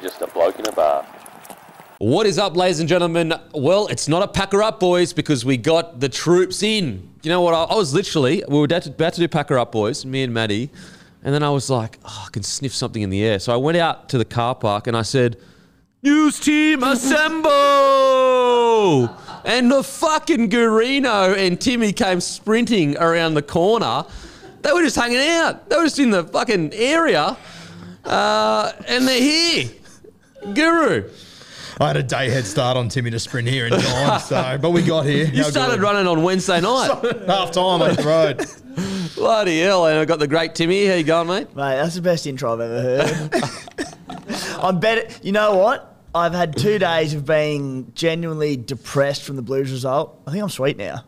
just a bloke in a bar. What is up, ladies and gentlemen? Well, it's not a packer up, boys, because we got the troops in. You know what? I, I was literally, we were about to, do packer up, boys, me and Maddie, and then I was like, oh, I can sniff something in the air. So I went out to the car park and I said, News team assemble! and the fucking Gurino and Timmy came sprinting around the corner. They were just hanging out. They were just in the fucking area. Uh, and they're here. Guru. I had a day head start on Timmy to sprint here in time, so but we got here. You started running on Wednesday night. half time on the road. Bloody hell. And I got the great Timmy. How you going, mate? Mate, that's the best intro I've ever heard. I'm better. You know what? I've had two days of being genuinely depressed from the Blues result. I think I'm sweet now.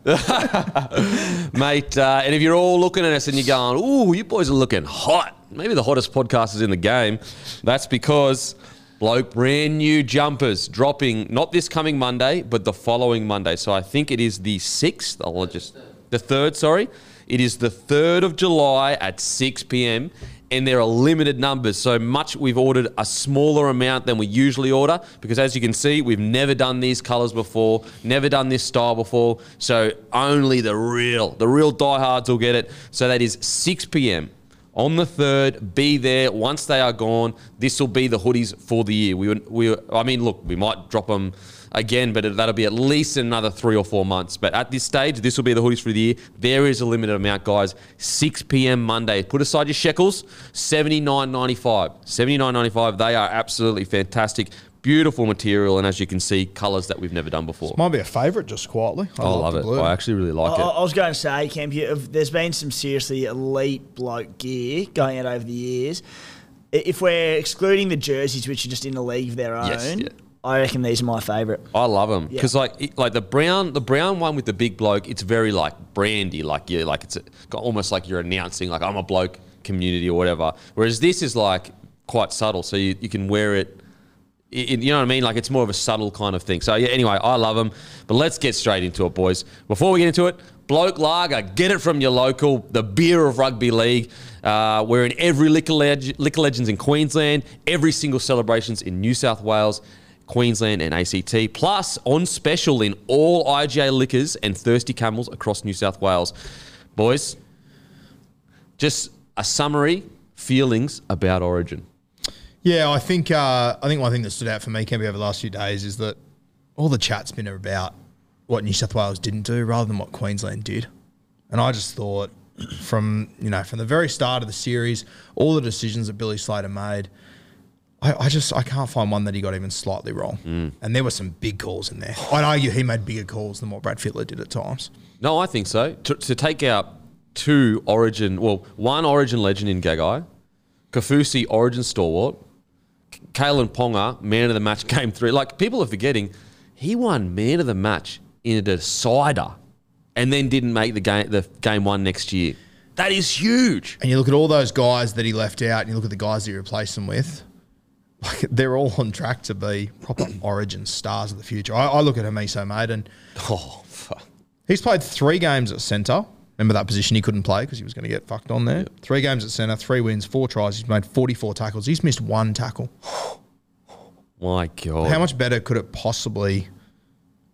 Mate, uh, and if you're all looking at us and you're going, ooh, you boys are looking hot, maybe the hottest podcasters in the game, that's because bloke brand new jumpers dropping not this coming Monday, but the following Monday. So I think it is the 6th. I'll just, the 3rd, sorry. It is the 3rd of July at 6 p.m. And there are limited numbers. So much we've ordered a smaller amount than we usually order because, as you can see, we've never done these colors before, never done this style before. So only the real, the real diehards will get it. So that is 6 p.m on the third. Be there once they are gone. This will be the hoodies for the year. We, we, I mean, look, we might drop them again, but that'll be at least another three or four months. But at this stage, this will be the hoodies for the year. There is a limited amount, guys. 6 p.m. Monday. Put aside your shekels. 79.95. 79.95. They are absolutely fantastic. Beautiful material, and as you can see, colours that we've never done before. This might be a favourite, just quietly. I, I love, it. Blue. I actually really like I, it. I was going to say, Camp, there's been some seriously elite bloke gear going out over the years. If we're excluding the jerseys, which are just in the league of their own, yes, yeah. I reckon these are my favourite. I love them because yeah. like like the brown the brown one with the big bloke, it's very like brandy, like you like it's a, almost like you're announcing like I'm a bloke community or whatever. Whereas this is like quite subtle, so you, you can wear it you know what I mean? Like it's more of a subtle kind of thing. So yeah, anyway, I love them. But let's get straight into it, boys. Before we get into it, Bloke Lager, get it from your local, the beer of rugby league. Uh, we're in every liquor, leg- liquor legends in Queensland, every single celebrations in New South Wales, Queensland, and ACT. Plus on special in all IGA liquors and thirsty camels across New South Wales. Boys, just a summary feelings about Origin. Yeah, I think uh, I think one thing that stood out for me, Kemby, over the last few days is that all the chat's been about what New South Wales didn't do rather than what Queensland did. And I just thought from you know from the very start of the series, all the decisions that Billy Slater made, I, I just I can't find one that he got even slightly wrong. Mm. And there were some big calls in there. I'd argue he made bigger calls than what Brad Fittler did at times. No, I think so. To, to take out two Origin, well, one Origin legend in Gagai, Kaufusi Origin stalwart, Kalyn Ponga, man of the match, game three. Like people are forgetting, he won man of the match in a decider, and then didn't make the game the game one next year. That is huge. And you look at all those guys that he left out, and you look at the guys that he replaced them with. Like they're all on track to be proper Origin stars of the future. I, I look at Hamiso, and oh, fuck. he's played three games at centre Remember that position he couldn't play because he was going to get fucked on there. Yep. Three games at centre, three wins, four tries. He's made 44 tackles. He's missed one tackle. My God. How much better could it possibly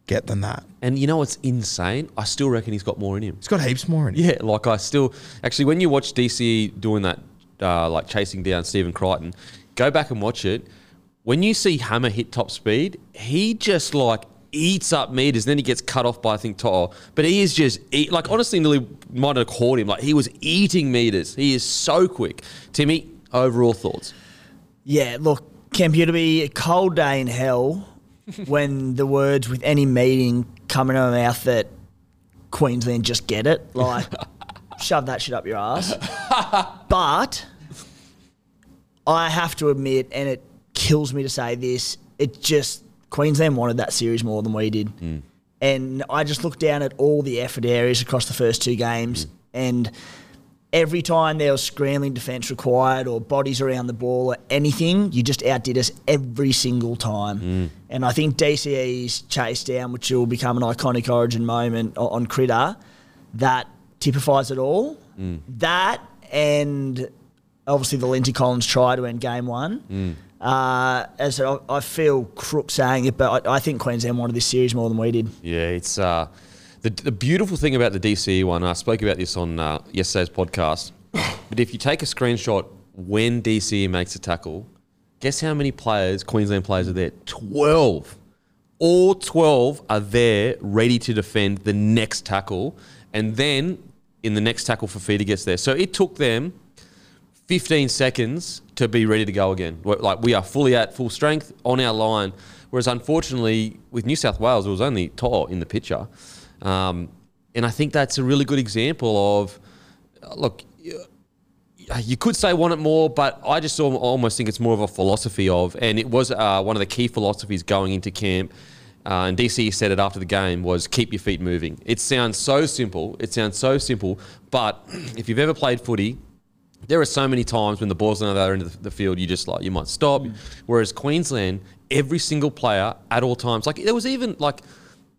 get than that? And you know what's insane? I still reckon he's got more in him. He's got heaps more in him. Yeah, like I still actually when you watch DCE doing that, uh, like chasing down Stephen Crichton, go back and watch it. When you see Hammer hit top speed, he just like eats up meters. Then he gets cut off by I think To'o. But he is just eat, like honestly, nearly might have caught him. Like he was eating meters. He is so quick. Timmy, overall thoughts? Yeah, look, Kemp, it'll be a cold day in hell when the words with any meeting come in our mouth that Queensland just get it. Like, shove that shit up your ass. but I have to admit, and it kills me to say this, it just Queensland wanted that series more than we did. Mm. And I just looked down at all the effort areas across the first two games, mm. and every time there was scrambling defence required or bodies around the ball or anything, you just outdid us every single time. Mm. And I think DCE's chase down, which will become an iconic origin moment on Critter, that typifies it all. Mm. That and obviously the Lindsay Collins try to end game one. Uh, as I feel crook saying it, but I, I think Queensland wanted this series more than we did. Yeah, it's uh, the, the beautiful thing about the DCE one. I spoke about this on uh, yesterday's podcast. but if you take a screenshot when DCE makes a tackle, guess how many players, Queensland players, are there? Twelve. All twelve are there, ready to defend the next tackle, and then in the next tackle, Fifita gets there. So it took them 15 seconds to be ready to go again. We're- Like we are fully at full strength on our line. Whereas unfortunately with New South Wales, it was only To'o in the picture. Um, and I think that's a really good example of, uh, look, you- you could say want it more, but I just almost think it's more of a philosophy of, and it was uh, one of the key philosophies going into camp. Uh, and DC said it after the game was keep your feet moving. It sounds so simple. It sounds so simple, but if you've ever played footy, there are so many times when the ball's on the other end of the field, you just like you might stop. Whereas Queensland, every single player at all times, like there was even like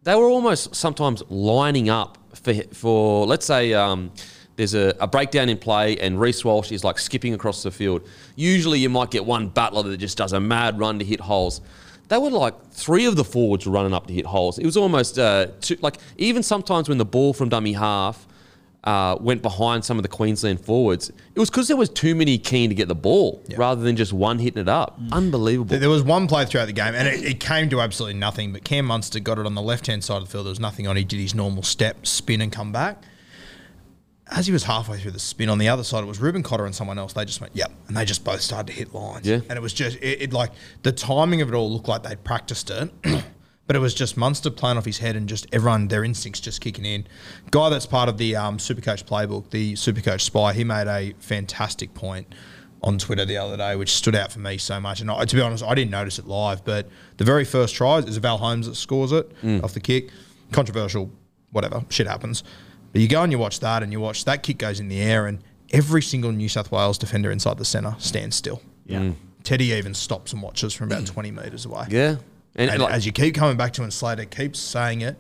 they were almost sometimes lining up for for let's say um, there's a, a breakdown in play and Reece Walsh is like skipping across the field. Usually you might get one battler that just does a mad run to hit holes. They were like three of the forwards running up to hit holes. It was almost uh, two, like even sometimes when the ball from dummy half uh, went behind some of the Queensland forwards, it was because there was too many keen to get the ball rather than just one hitting it up. Unbelievable. There there was one play throughout the game, and it, it came to absolutely nothing. But Cam Munster got it on the left hand side of the field. There was nothing on. He did his normal step, spin, and come back. As he was halfway through the spin on the other side, it was Reuben Cotter and someone else. They just went, yep. And they just both started to hit lines. Yeah. And it was just, it, it like, the timing of it all looked like they'd practiced it. but it was just Munster playing off his head and just everyone, their instincts just kicking in. Guy that's part of the um, Supercoach playbook, the Supercoach spy, he made a fantastic point on Twitter the other day, which stood out for me so much. And I, to be honest, I didn't notice it live, but the very first try is Val Holmes that scores it mm. off the kick. Controversial, whatever, shit happens. But you go and you watch that, and you watch that kick goes in the air, and every single New South Wales defender inside the centre stands still. Yeah. Mm. Teddy even stops and watches from about mm. 20 metres away. yeah. And, And like, as you keep coming back to it, and Slater keeps saying it,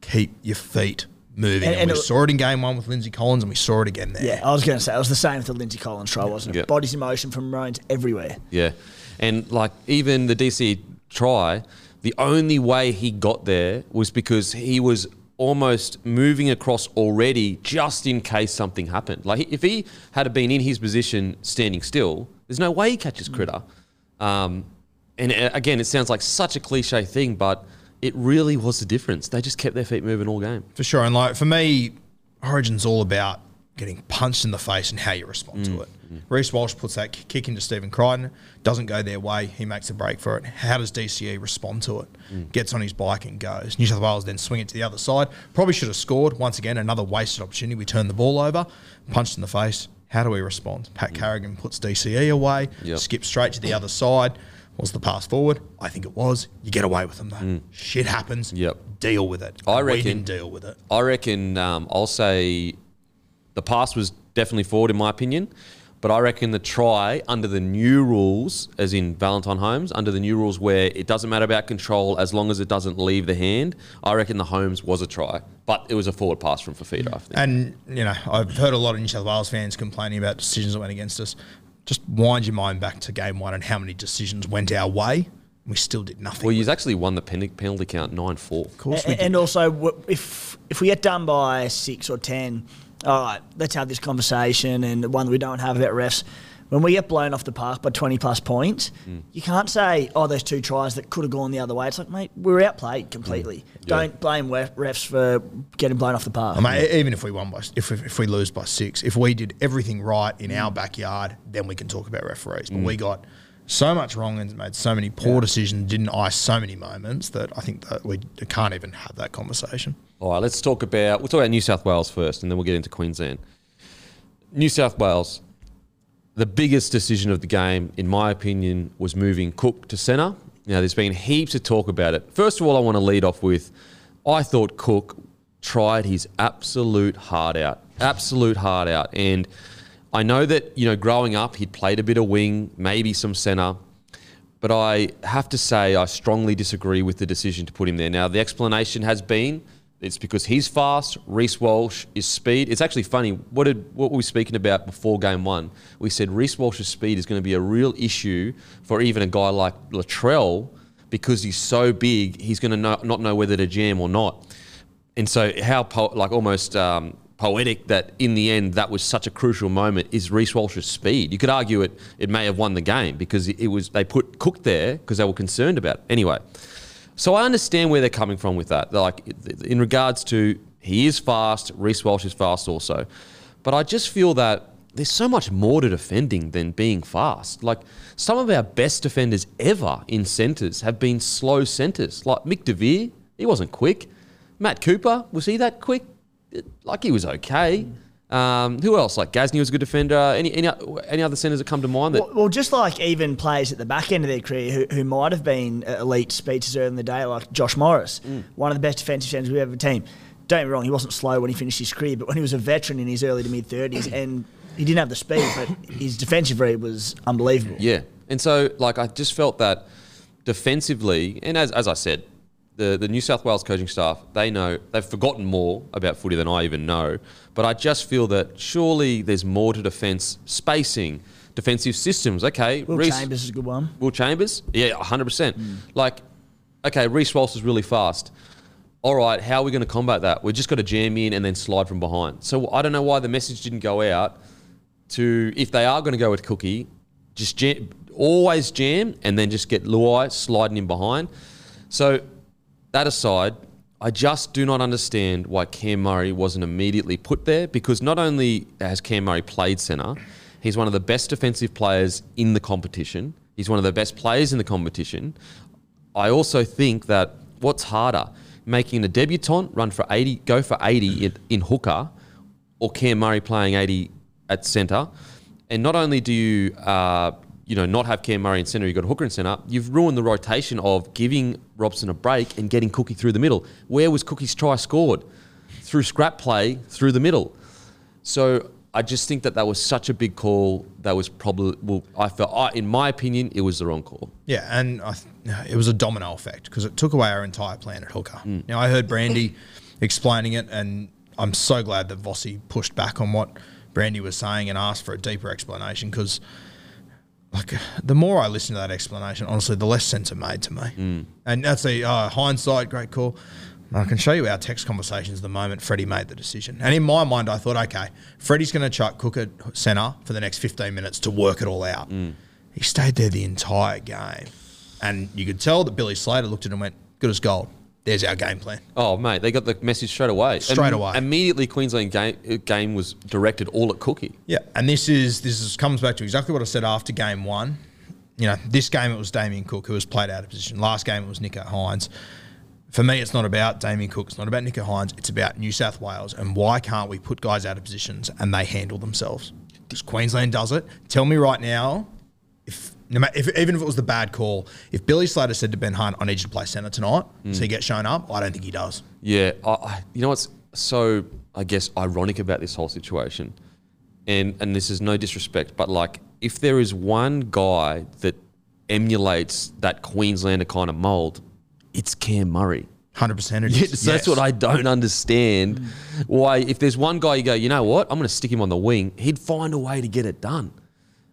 keep your feet moving. And- And, and we it- saw it in game one with Lindsay Collins, and we saw it again there. Yeah, I was going to say it was the same with the Lindsay Collins try, wasn't it? Yeah. Bodies in motion from Maroons everywhere. Yeah. And like even the DC try, the only way he got there was because he was almost moving across already just in case something happened. Like if he had been in his position standing still, there's no way he catches critter. Um, and uh, again, it sounds like such a cliche thing, but it really was the difference. They just kept their feet moving all game. For sure. And like for me, Origin's all about getting punched in the face and how you respond Mm, to it. Reece Walsh puts that kick into Stephen Crichton, doesn't go their way, he makes a break for it. How does DCE respond to it? Mm. Gets on his bike and goes. New South Wales then swing it to the other side. Probably should have scored. Once again, another wasted opportunity. We turn the ball over, punched in the face. How do we respond? Pat Carrigan puts DCE away, Mm. Yep. skips straight to the other side. Was the pass forward? I think it was. You get away with them though. Shit happens. Mm. Yep. Deal with it. I And we reckon- didn't deal with it. I reckon um, I'll say the pass was definitely forward in my opinion, but I reckon the try under the new rules, as in Valentine Holmes, under the new rules where it doesn't matter about control as long as it doesn't leave the hand. I reckon the Holmes was a try, but it was a forward pass from Fifita. I think. And you know, I've heard a lot of New South Wales fans complaining about decisions that went against us. Just wind your mind back to game one and how many decisions went our way. We still did nothing. well, you've actually won the pen- penalty count nine four. of course, A- we did. and also, if if we get done by six or ten, all right, let's have this conversation and the one that we don't have about refs. When we get blown off the park by 20 plus points, Mm. you can't say, oh, there's two tries that could have gone the other way. It's like, mate, we were outplayed completely. Mm. Yeah. Don't blame ref- refs for getting blown off the park. I mean, even if we won by, if we, if we lose by six, if we did everything right in our backyard, then we can talk about referees. But we got so much wrong and made so many poor decisions, didn't ice so many moments that I think that we can't even have that conversation. All right, let's talk about we'll talk about New South Wales first, and then we'll get into Queensland. New South Wales, the biggest decision of the game, in my opinion, was moving Cook to centre. Now, there's been heaps of talk about it. First of all, I want to lead off with I thought Cook tried his absolute heart out, absolute heart out. And I know that, you know, growing up, he'd played a bit of wing, maybe some centre. But I have to say, I strongly disagree with the decision to put him there. Now, the explanation has been It's because he's fast. Reece Walsh is speed. It's actually funny. What did what were we speaking about before game one? We said Reece Walsh's speed is going to be a real issue for even a guy like Latrell because he's so big. He's going to not know whether to jam or not. And so, how po- like almost um, poetic that in the end that was such a crucial moment is Reece Walsh's speed. You could argue it it may have won the game because it, it was they put Cook there because they were concerned about. It. Anyway, so I understand where they're coming from with that. They're like in regards to he is fast, Reece Walsh is fast also, but I just feel that there's so much more to defending than being fast. Like some of our best defenders ever in centres have been slow centres. Like Mick DeVere, he wasn't quick. Matt Cooper, was he that quick? Like he was okay. Um, who else? Like Gasnier was a good defender. Any any any other centres that come to mind? That well, well, just like even players at the back end of their career who, who might have been elite speedsters early in the day, like Josh Morris, mm. one of the best defensive centres we've ever team. Don't get me wrong, he wasn't slow when he finished his career, but when he was a veteran in his early to mid thirties, and he didn't have the speed, but his defensive read was unbelievable. Yeah, and so like I just felt that defensively, and as as I said, the, the New South Wales coaching staff, they know, they've forgotten more about footy than I even know. But I just feel that surely there's more to defence, spacing, defensive systems. Okay. Will Reece, Chambers is a good one. Will Chambers? Yeah, 100%. Mm. Like, okay, Reece Walsh is really fast. All right, how are we going to combat that? We've just got to jam in and then slide from behind. So I don't know why the message didn't go out to, if they are going to go with Cookie, just jam, always jam and then just get Luai sliding in behind. So that aside, I just do not understand why Cam Murray wasn't immediately put there because not only has Cam Murray played centre, he's one of the best defensive players in the competition. He's one of the best players in the competition. I also think that what's harder, making a debutant run for 80, go for 80 in, in hooker, or Cam Murray playing 80 at centre. And not only do you uh, you know, not have Cam Murray in centre, you've got Hooker in centre, you've ruined the rotation of giving Robson a break and getting Cookie through the middle. Where was Cookie's try scored? Through scrap play through the middle. So I just think that that was such a big call. That was probably, well, I felt, I, in my opinion, it was the wrong call. Yeah, and I, it was a domino effect because it took away our entire plan at hooker. Mm. Now, I heard Brandy explaining it, and I'm so glad that Vossi pushed back on what Brandy was saying and asked for a deeper explanation because – like the more I listen to that explanation, honestly, the less sense it made to me. Mm. And that's a uh, hindsight, great call. I can show you our text conversations the moment Freddie made the decision. And in my mind, I thought, okay, Freddie's going to chuck Cook at centre for the next 15 minutes to work it all out. Mm. He stayed there the entire game. And you could tell that Billy Slater looked at him and went, good as gold there's our game plan. Oh, mate, they got the message straight away. Straight away. Immediately, Queensland game, game was directed all at Cookie. Yeah, and this is this is, comes back to exactly what I said after game one. You know, this game it was Damien Cook who was played out of position. Last game it was Nicho Hynes. For me, it's not about Damien Cook. It's not about Nicho Hynes. It's about New South Wales. And why can't we put guys out of positions and they handle themselves? Because Queensland does it. Tell me right now, no matter, if, even if it was the bad call, if Billy Slater said to Ben Hunt, "I need you to play centre tonight," mm. so he gets shown up, I don't think he does. Yeah, I, you know what's so I guess ironic about this whole situation, and and this is no disrespect, but like if there is one guy that emulates that Queenslander kind of mold, it's Cam Murray. Hundred percent. Yeah, so yes. that's what I don't understand. Why, if there's one guy you go, you know what, I'm going to stick him on the wing, he'd find a way to get it done.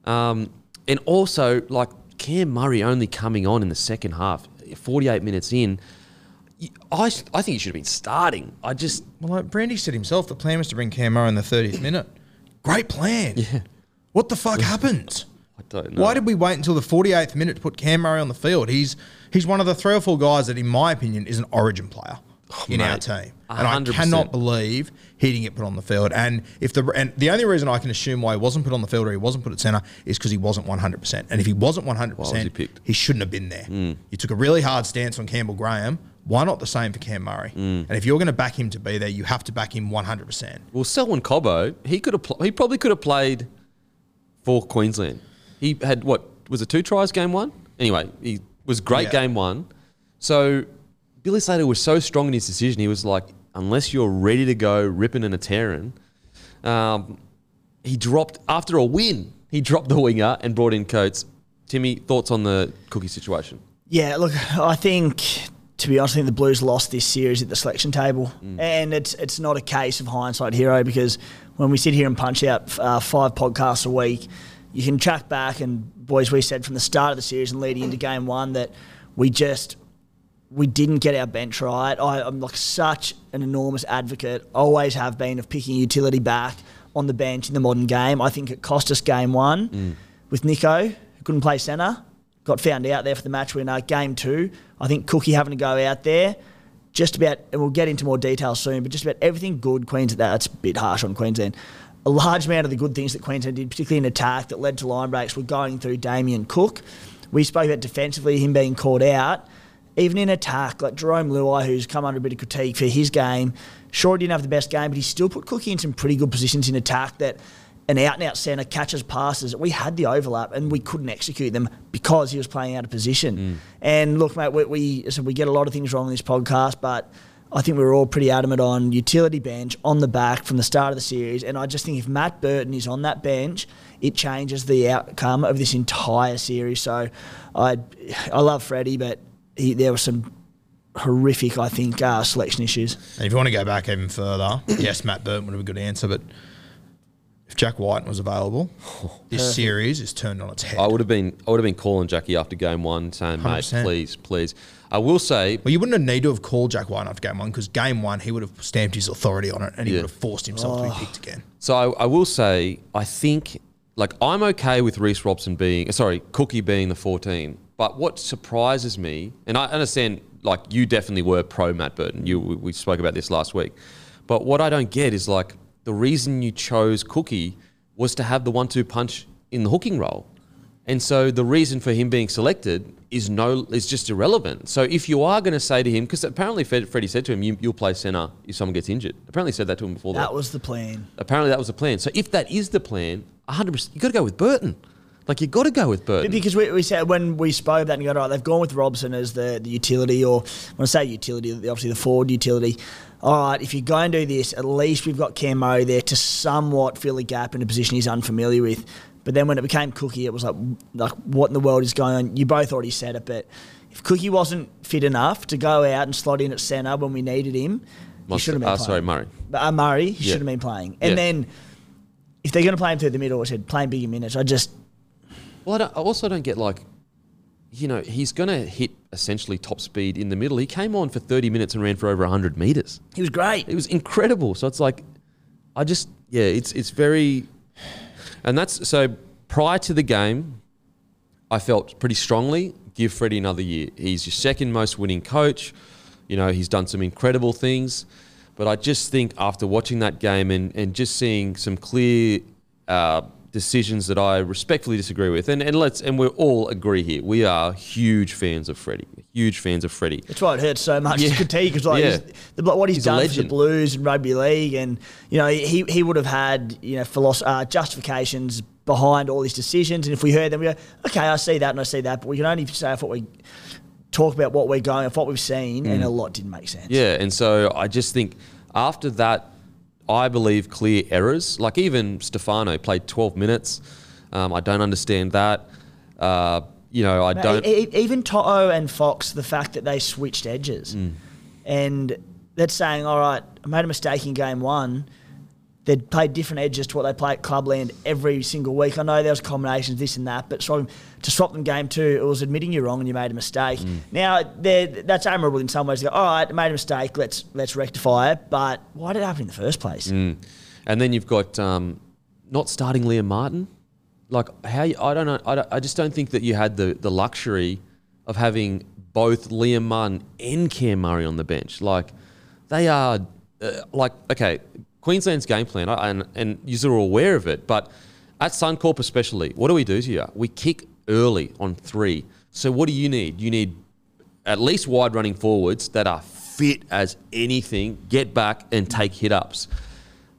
Um, and also, like Cam Murray only coming on in the second half, 48 minutes in. I, I think he should have been starting. I just. Well, like Brandy said himself, the plan was to bring Cam Murray in the 30th minute. Great plan. Yeah. What the fuck happened? I don't know. Why did we wait until the 48th minute to put Cam Murray on the field? He's he's one of the three or four guys that, in my opinion, is an origin player oh, in mate, our team. And 100%. I cannot believe he didn't get put on the field. And if the and the only reason I can assume why he wasn't put on the field or he wasn't put at centre is because he wasn't 100%. And if he wasn't 100%, was he, he, shouldn't have been there. Mm. You took a really hard stance on Campbell Graham. Why not the same for Cam Murray? Mm. And if you're going to back him to be there, you have to back him 100%. Well, Selwyn Cobbo, he could have pl- he probably could have played for Queensland. He had what was it two tries game one? Anyway, he was great yeah. game one. So Billy Slater was so strong in his decision. He was like, unless you're ready to go ripping and a tearing, um, he dropped after a win. He dropped the winger and brought in Coates. Timmy, thoughts on the Cookie situation? Yeah, look, I think to be honest, I think the Blues lost this series at the selection table, and it's it's not a case of hindsight hero because when we sit here and punch out uh, five podcasts a week, you can track back and boys, we said from the start of the series and leading into game one that we just we didn't get our bench right. I, I'm like such an enormous advocate, always have been, of picking utility back on the bench in the modern game. I think it cost us game one mm. with Nicho, who couldn't play centre, got found out there for the match winner. Game two, I think Cookie having to go out there. Just about, and we'll get into more detail soon, but just about everything good Queensland. That's a bit harsh on Queensland. A large amount of the good things that Queensland did, particularly in attack, that led to line breaks, were going through Damien Cook. We spoke about defensively, him being called out even in attack, like Jerome Luai, who's come under a bit of critique for his game, sure he didn't have the best game, but he still put Cookie in some pretty good positions in attack that an out and out centre catches passes. We had the overlap and we couldn't execute them because he was playing out of position. Mm. And look, mate, we, we, so we get a lot of things wrong in this podcast, but I think we were all pretty adamant on utility bench on the back from the start of the series. And I just think if Matt Burton is on that bench, it changes the outcome of this entire series. So I, I love Freddie, but he, there were some horrific, I think, uh, selection issues. And if you want to go back even further, yes, Matt Burton would have a good answer, but if Jack Wighton was available, this series is turned on its head. I would have been I would have been calling Jackie after game one, saying, "Mate, 100%. please, please." I will say, Well, you wouldn't have need to have called Jack Wighton after game one because game one he would have stamped his authority on it and he Yeah. would have forced himself to be picked again. So I, I will say, I think, like, I'm okay with Reece Robson being, sorry, Cookie being the 14. But what surprises me, and I understand, like, you definitely were pro Matt Burton. You, we spoke about this last week. But what I don't get is, like, the reason you chose Cookie was to have the one two punch in the hooking role. And so the reason for him being selected is no is just irrelevant. So if you are going to say to him, because apparently Fred, Freddie said to him, you, "You'll play center if someone gets injured." Apparently said that to him before. That, That was the plan. Apparently that was the plan. So if that is the plan, 100%, you got to go with Burton. Like you've got to go with Burton. Because we, we said when we spoke of that and you go, right, they've gone with Robson as the, the utility, or when I say utility, obviously the forward utility. All right, if you go and do this, at least we've got Cam Murray there to somewhat fill a gap in a position he's unfamiliar with. But then when it became Cookie, it was like, like what in the world is going on? You both already said it, but if Cookie wasn't fit enough to go out and slot in at centre when we needed him, he should have been uh, playing. sorry, Murray. But, uh, Murray, he Yeah. should have been playing. And Yeah. then if they're going to play him through the middle, I said playing bigger minutes. I just well, I, I also don't get like, you know, he's going to hit essentially top speed in the middle. He came on for 30 minutes and ran for over 100 meters. he was great. It was incredible. So it's like, I just, yeah, it's it's very, and that's so. Prior to the game, I felt pretty strongly give Freddie another year. He's your second most winning coach. You know, he's done some incredible things. But I just think after watching that game and, and just seeing some clear uh, decisions that I respectfully disagree with, and, and let's and we all agree here, we are huge fans of Freddie, huge fans of Freddie. That's why it hurts so much Yeah. to critique because like Yeah. he's, what he's, He's done for the. Blues and rugby league, and you know he he would have had you know philosoph- uh, justifications behind all his decisions, and if we heard them, we go, okay, I see that and I see that, but we can only say if what we talk about what we're going, if what we've seen, and a lot didn't make sense. Mm. Yeah, and so I just think after that, I believe clear errors. Like even Stefano played 12 minutes. Um, I don't understand that. Uh, you know, I don't. even To'o and Fox, the fact that they switched edges, Mm. and that's saying, all right, I made a mistake in game one. They'd played different edges to what they play at Clubland every single week. I know there was combinations, this and that, but so to swap them game two, it was admitting you're wrong and you made a mistake. Mm. Now that's admirable in some ways. To go, all right, I made a mistake. Let's let's rectify it. But why did it happen in the first place? Mm. And then you've got um, not starting Liam Martin. Like how you, I don't know. I, don't- I just don't think that you had the the luxury of having both Liam Martin and Cam Murray on the bench. Like they are uh, like okay, Queensland's game plan, and and you're aware of it. But at Suncorp especially, what do we do to you? We kick early on three. So what do you need? You need at least wide running forwards that are fit as anything, get back and take hit ups.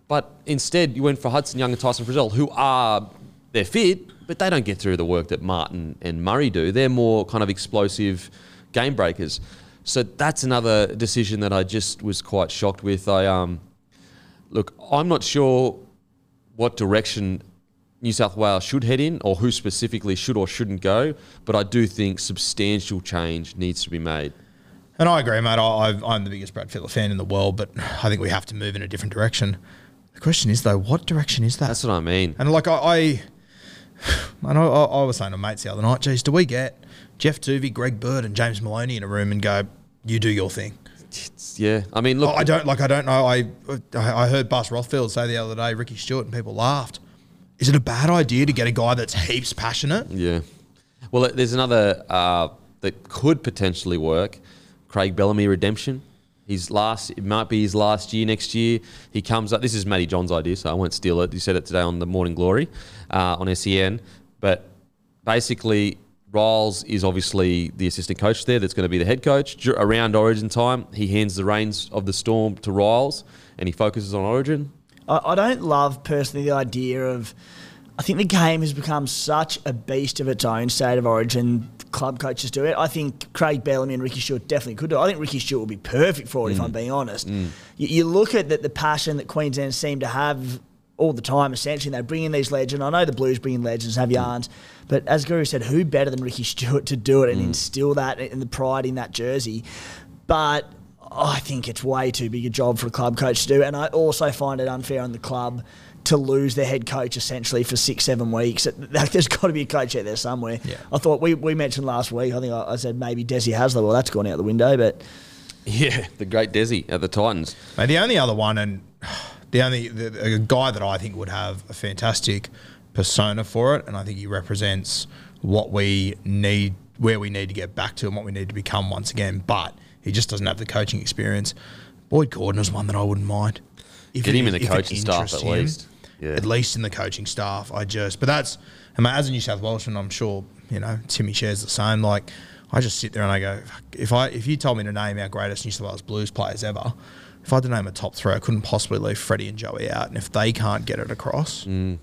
But instead, you went for Hudson Young and Tyson Frizell, who are they're fit, but they don't get through the work that Martin and Murray do. They're more kind of explosive game breakers. So that's another decision that I just was quite shocked with. I um, look, I'm not sure what direction New South Wales should head in, or who specifically should or shouldn't go. But I do think substantial change needs to be made. And I agree, mate. I, I'm the biggest Brad Fittler fan in the world, but I think we have to move in a different direction. The question is, though, what direction is that? That's what I mean. and like I, I, man, I, I I was saying to mates the other night, geez, do we get Geoff Toovey, Greg Bird, and James Maloney in a room and go, you do your thing? It's- yeah, I mean, look, I don't like. I don't know. I I heard Buzz Rothfield say the other day, Ricky Stuart, and people laughed. Is it a bad idea to get a guy that's heaps passionate? Yeah. Well, there's another uh, that could potentially work. Craig Bellamy redemption. His last, it might be his last year next year. He comes up. This is Matty Johns' idea, so I won't steal it. He said it today on the Morning Glory uh, on SEN. But basically, Riles is obviously the assistant coach there. That's going to be the head coach around Origin time. He hands the reins of the Storm to Riles, and he focuses on Origin. I, I don't love personally the idea of. I think the game has become such a beast of its own state of origin. Club coaches do it. I think Craig Bellamy and Ricky Stuart definitely could do it. I think Ricky Stuart would be perfect for it, if I'm mm. being honest. Mm. You, you look at the, the passion that Queensland seem to have all the time, essentially. They bring in these legends. I know the Blues bring in legends, have yarns. But as Guru said, who better than Ricky Stuart to do it and mm. instill that and the pride in that jersey? But I think it's way too big a job for a club coach to do. And I also find it unfair on the club to lose their head coach essentially for six, seven weeks. Like, there's got to be a coach out there somewhere. Yeah. I thought we, we mentioned last week, I think I, I said maybe Desi Hasler. Well, that's gone out the window, but Yeah, the great Desi at the Titans. Mate, the only other one, and the only the, a guy that I think would have a fantastic persona for it, and I think he represents what we need, where we need to get back to, and what we need to become once again. But he just doesn't have the coaching experience. Boyd Cordner is one that I wouldn't mind. If Get it- him in the coaching staff at least. Yeah. At least in the coaching staff, I just. But that's, and mate, as a New South Welshman, I'm sure you know Timmy shares the same. Like, I just sit there and I go, if I if you told me to name our greatest New South Wales Blues players ever, if I had to name a top three, I couldn't possibly leave Freddie and Joey out. And if they can't get it across, Mm.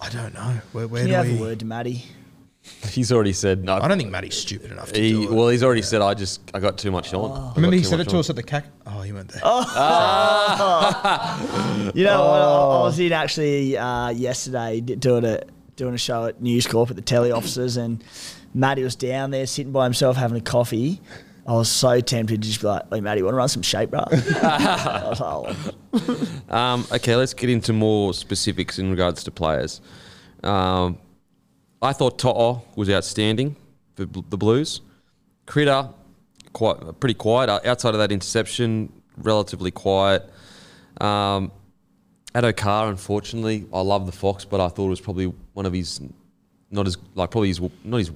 I don't know. Where, where can do you have we? a word to Matty? He's already said no. I don't think Matty's stupid enough to He, do it. well, he's already said I just I got too much on. I Remember he too said much it to on." us at the cac. Oh, he went there. You know, what? I, Oh. I was in actually uh, yesterday d- doing a doing a show at News Corp at the telly offices, and Matty was down there sitting by himself having a coffee. I was so tempted to just be like, "Hey, Matty, want to run some shape, bro?" I was like, "Oh." Um, okay, let's get into more specifics in regards to players. Um, I thought To'o was outstanding for bl- the Blues. Critter, quite pretty quiet. Uh, Outside of that interception, relatively quiet. Um, Addo-Carr, unfortunately, I love the Fox, but I thought it was probably one of his not as like probably his not his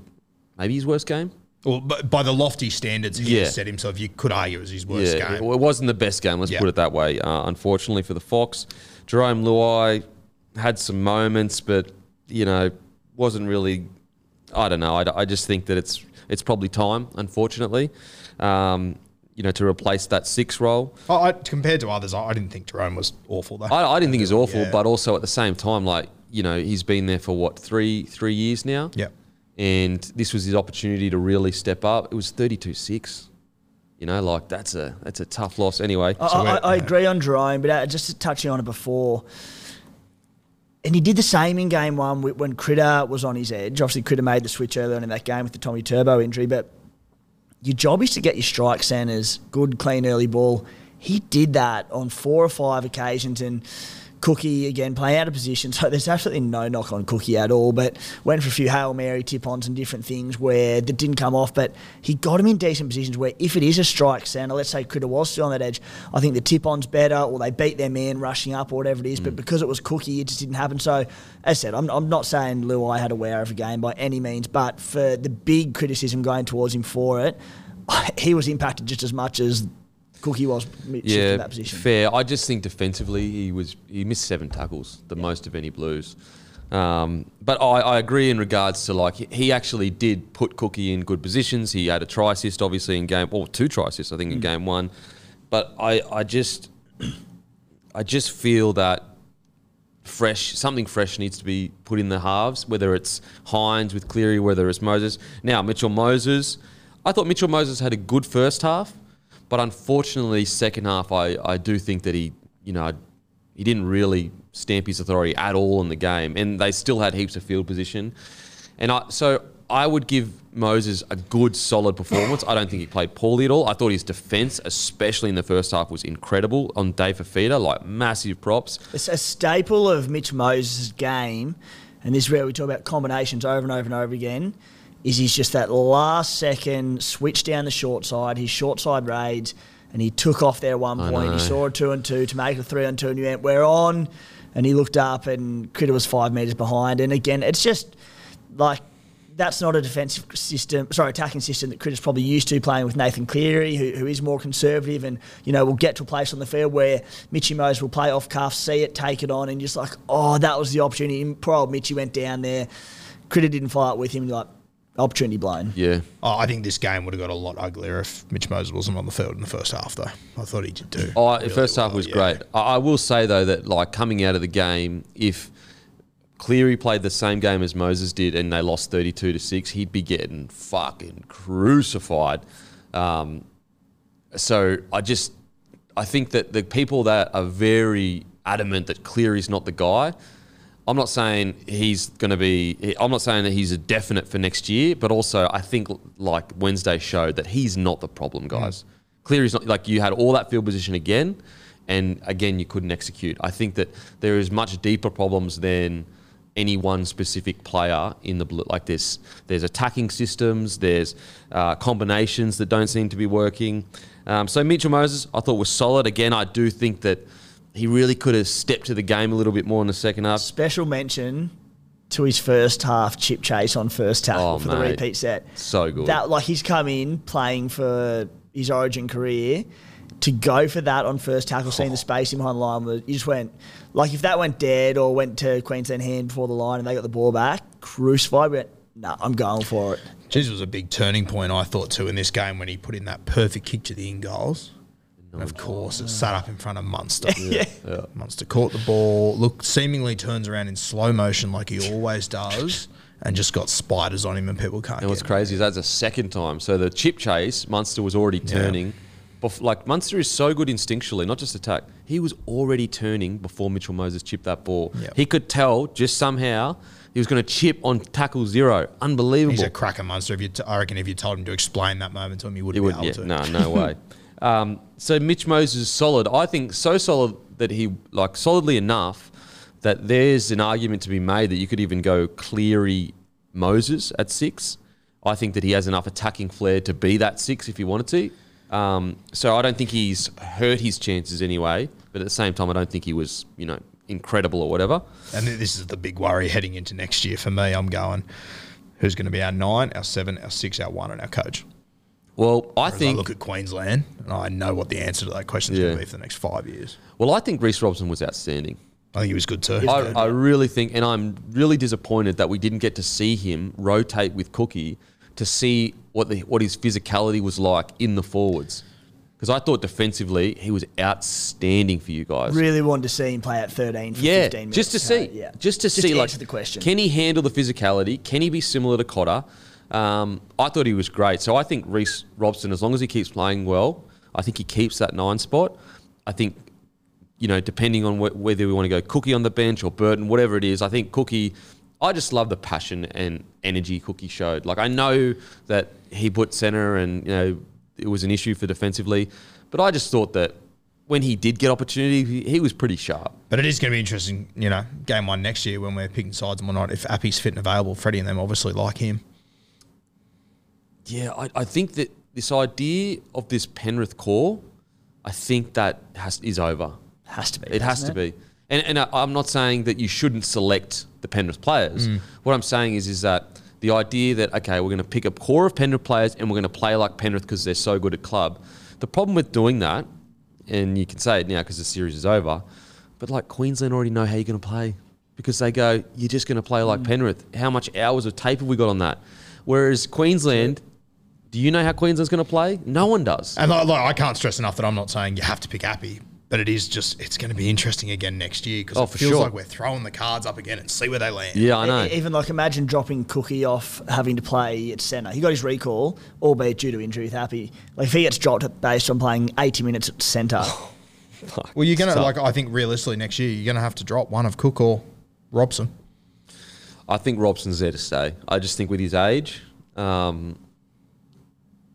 maybe his worst game. Well, but by the lofty standards he Yeah. set himself, you could argue it was his worst yeah, game. It wasn't the best game, let's put it that way. Uh, unfortunately for the Fox, Jerome Luai had some moments, but you know, wasn't really. I don't know. I, I just think that it's it's probably time, unfortunately, um, you know, to replace that six role. I, I, compared to others, I, I didn't think Jerome was awful though. I, I didn't think he's awful, Yeah. but also at the same time, like you know, he's been there for what three three years now. yeah. And this was his opportunity to really step up. It was 32-6. You know, like that's a that's a tough loss anyway. I, So I, I agree on Jerome, but uh, just touching on it before, and he did the same in game one when Critter was on his edge. Obviously, Critter made the switch earlier on in that game with the Tommy Turbo injury, but your job is to get your strike centres good, clean early ball. He did that on four or five occasions, and Cookie again playing out of position. So there's absolutely no knock on Cookie at all. But went for a few hail mary tip-ons and different things where that didn't come off. But he got him in decent positions where if it is a strike centre, let's say Critter was still on that edge, I think the tip-on's better, or they beat their man rushing up or whatever it is. But mm. because it was Cookie, it just didn't happen. So as I said, I'm, I'm not saying Luai had a wear of a game by any means, but for the big criticism going towards him for it, he was impacted just as much as Cookie was yeah, that position. fair. I just think defensively he was he missed seven tackles, the most of any Blues. Um, but I, I agree in regards to like he- he actually did put Cookie in good positions. He had a try assist, obviously in game or two try assists, I think in Mm. game one. But I, I just I just feel that fresh something fresh needs to be put in the halves, whether it's Hynes with Cleary, whether it's Moses. Now Mitchell Moses, I thought Mitchell Moses had a good first half, but unfortunately second half I, I do think that he you know he didn't really stamp his authority at all in the game, and they still had heaps of field position. And I, so I would give Moses a good, solid performance. I don't think he played poorly at all. I thought his defense, especially in the first half, was incredible on Dave Fifita, like massive props. It's a staple of Mitch Moses' game, and this is where we talk about combinations over and over and over again. Is he's just that last second switch down the short side, his short side raids, and he took off there one point. He saw a two and two to make it a three and two, and you went, "We're on." And he looked up, and Critter was five meters behind. And again, it's just like that's not a defensive system, sorry, attacking system that Critter's probably used to playing with Nathan Cleary, who, who is more conservative and, you know, will get to a place on the field where Mitchy Mose will play off cuff, see it, take it on, and just like, oh, that was the opportunity. And poor old Mitchy went down there. Critter didn't fight with him, like, opportunity blind. Yeah. Oh, I think this game would have got a lot uglier if Mitch Moses wasn't on the field in the first half, though. I thought he did do. Oh, really first half was yeah. great. I, I will say though that like coming out of the game, if Cleary played the same game as Moses did and they lost thirty-two to six, he'd be getting fucking crucified. Um, so I just I think that the people that are very adamant that Cleary's not the guy. I'm not saying he's going to be. I'm not saying that he's a definite for next year, but also I think like Wednesday showed that he's not the problem, guys. Cleary's not like you had all that field position again, and again you couldn't execute. I think that there is much deeper problems than any one specific player in the blue. Like this, there's attacking systems, there's uh, combinations that don't seem to be working. Um, so Mitchell Moses, I thought was solid. Again, I do think that he really could have stepped to the game a little bit more in the second half. Special mention to his first half chip chase on first tackle Oh, for the mate. repeat set. So good. That like he's come in playing for his Origin career to go for that on first tackle, seeing the oh. spacing behind the line. Was, you just went like if that went dead or went to Queensland hand before the line and they got the ball back, crucified. We went, no, I'm going for it. Jeez, was a big turning point, I thought, too, in this game when he put in that perfect kick to the in goals. And of course, it sat up in front of Munster. Yeah. Munster caught the ball, looked seemingly turns around in slow motion like he always does, and just got spiders on him, and people can't And what's get him. crazy is that's a second time. So the chip chase, Munster was already turning. Bef- like Munster is so good instinctually, not just attack. He was already turning before Mitchell Moses chipped that ball. Yep. He could tell just somehow he was going to chip on tackle zero. Unbelievable. He's a cracker Munster. If you t- I reckon if you told him to explain that moment to him, he He wouldn't would, be yeah, able to. no, no way. Um, so Mitch Moses is solid. I think so solid that he like solidly enough that there's an argument to be made that you could even go Cleary Moses at six. I think that he has enough attacking flair to be that six if he wanted to. Um, so I don't think he's hurt his chances anyway. But at the same time, I don't think he was you know incredible or whatever. And this is the big worry heading into next year for me. I'm going, who's going to be our nine, our seven, our six, our one, and our coach? Well, I As I think look at Queensland, and I know what the answer to that question is Yeah. going to be for the next five years. well, I think Reece Robson was outstanding. I think he was good too. I, I really think, and I'm really disappointed that we didn't get to see him rotate with Cookie to see what the what his physicality was like in the forwards. Because I thought defensively he was outstanding for you guys. Really wanted to see him play at 13 for yeah, 15 minutes. just to So, see, yeah. just to just see, to like, answer the question. can he handle the physicality? Can he be similar to Cotter? Um, I thought he was great. So I think Reece Robson, as long as he keeps playing well, I think he keeps that nine spot. I think you know, depending on wh- whether we want to go Cookie on the bench or Burton, whatever it is, I think Cookie. I just love the passion and energy Cookie showed. Like I know that he put center, and you know it was an issue for defensively, but I just thought that when he did get opportunity, he, he was pretty sharp. But it is going to be interesting, you know, game one next year when we're picking sides and whatnot. If Appy's fit and available, Freddie and them obviously like him. Yeah, I, I think that this idea of this Penrith core, I think that has is over. Has to be. It has to doesn't be. And, and I, I'm not saying that you shouldn't select the Penrith players. Mm. What I'm saying is, is that the idea that, okay, we're going to pick a core of Penrith players and we're going to play like Penrith because they're so good at club. The problem with doing that, and you can say it now because the series is over, but like Queensland already know how you're going to play because they go, you're just going to play like mm. Penrith. How much hours of tape have we got on that? Whereas Queensland, do you know how Queensland's going to play? No one does. And like, like, I can't stress enough that I'm not saying you have to pick Appy, but it is just it's going to be interesting again next year because Oh, it for feels sure. like we're throwing the cards up again and see where they land. Yeah, I know. Even like imagine dropping Cookie off having to play at centre. He got his recall, albeit due to injury with Happy. Like if he gets dropped based on playing 80 minutes at centre, Well, you're going to Tough. like I think realistically next year you're going to have to drop one of Cook or Robson. I think Robson's there to stay. I just think with his age, um,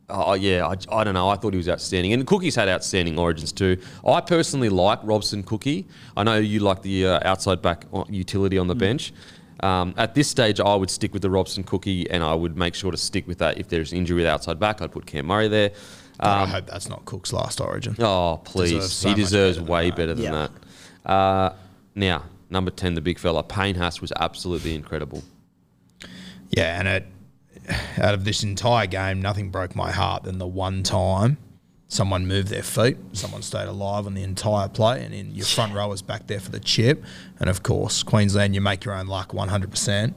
oh yeah, I, I don't know. I thought he was outstanding, and Cookie's had outstanding origins too. I personally like Robson Cookie. I know you like the uh, outside back utility on the bench. Um, at this stage, I would stick with the Robson Cookie, and I would make sure to stick with that. If there's injury with outside back, I'd put Cam Murray there. I hope that's not Cook's last Origin. Oh, please. Deserves so he deserves better way that. better than Yeah. that. Uh, now, number 10, the big fella. Payne Haas was absolutely incredible. Yeah, and it, out of this entire game, nothing broke my heart than the one time someone moved their feet, someone stayed alive on the entire play, and in your front row was back there for the chip. And of course, Queensland, you make your own luck 100%,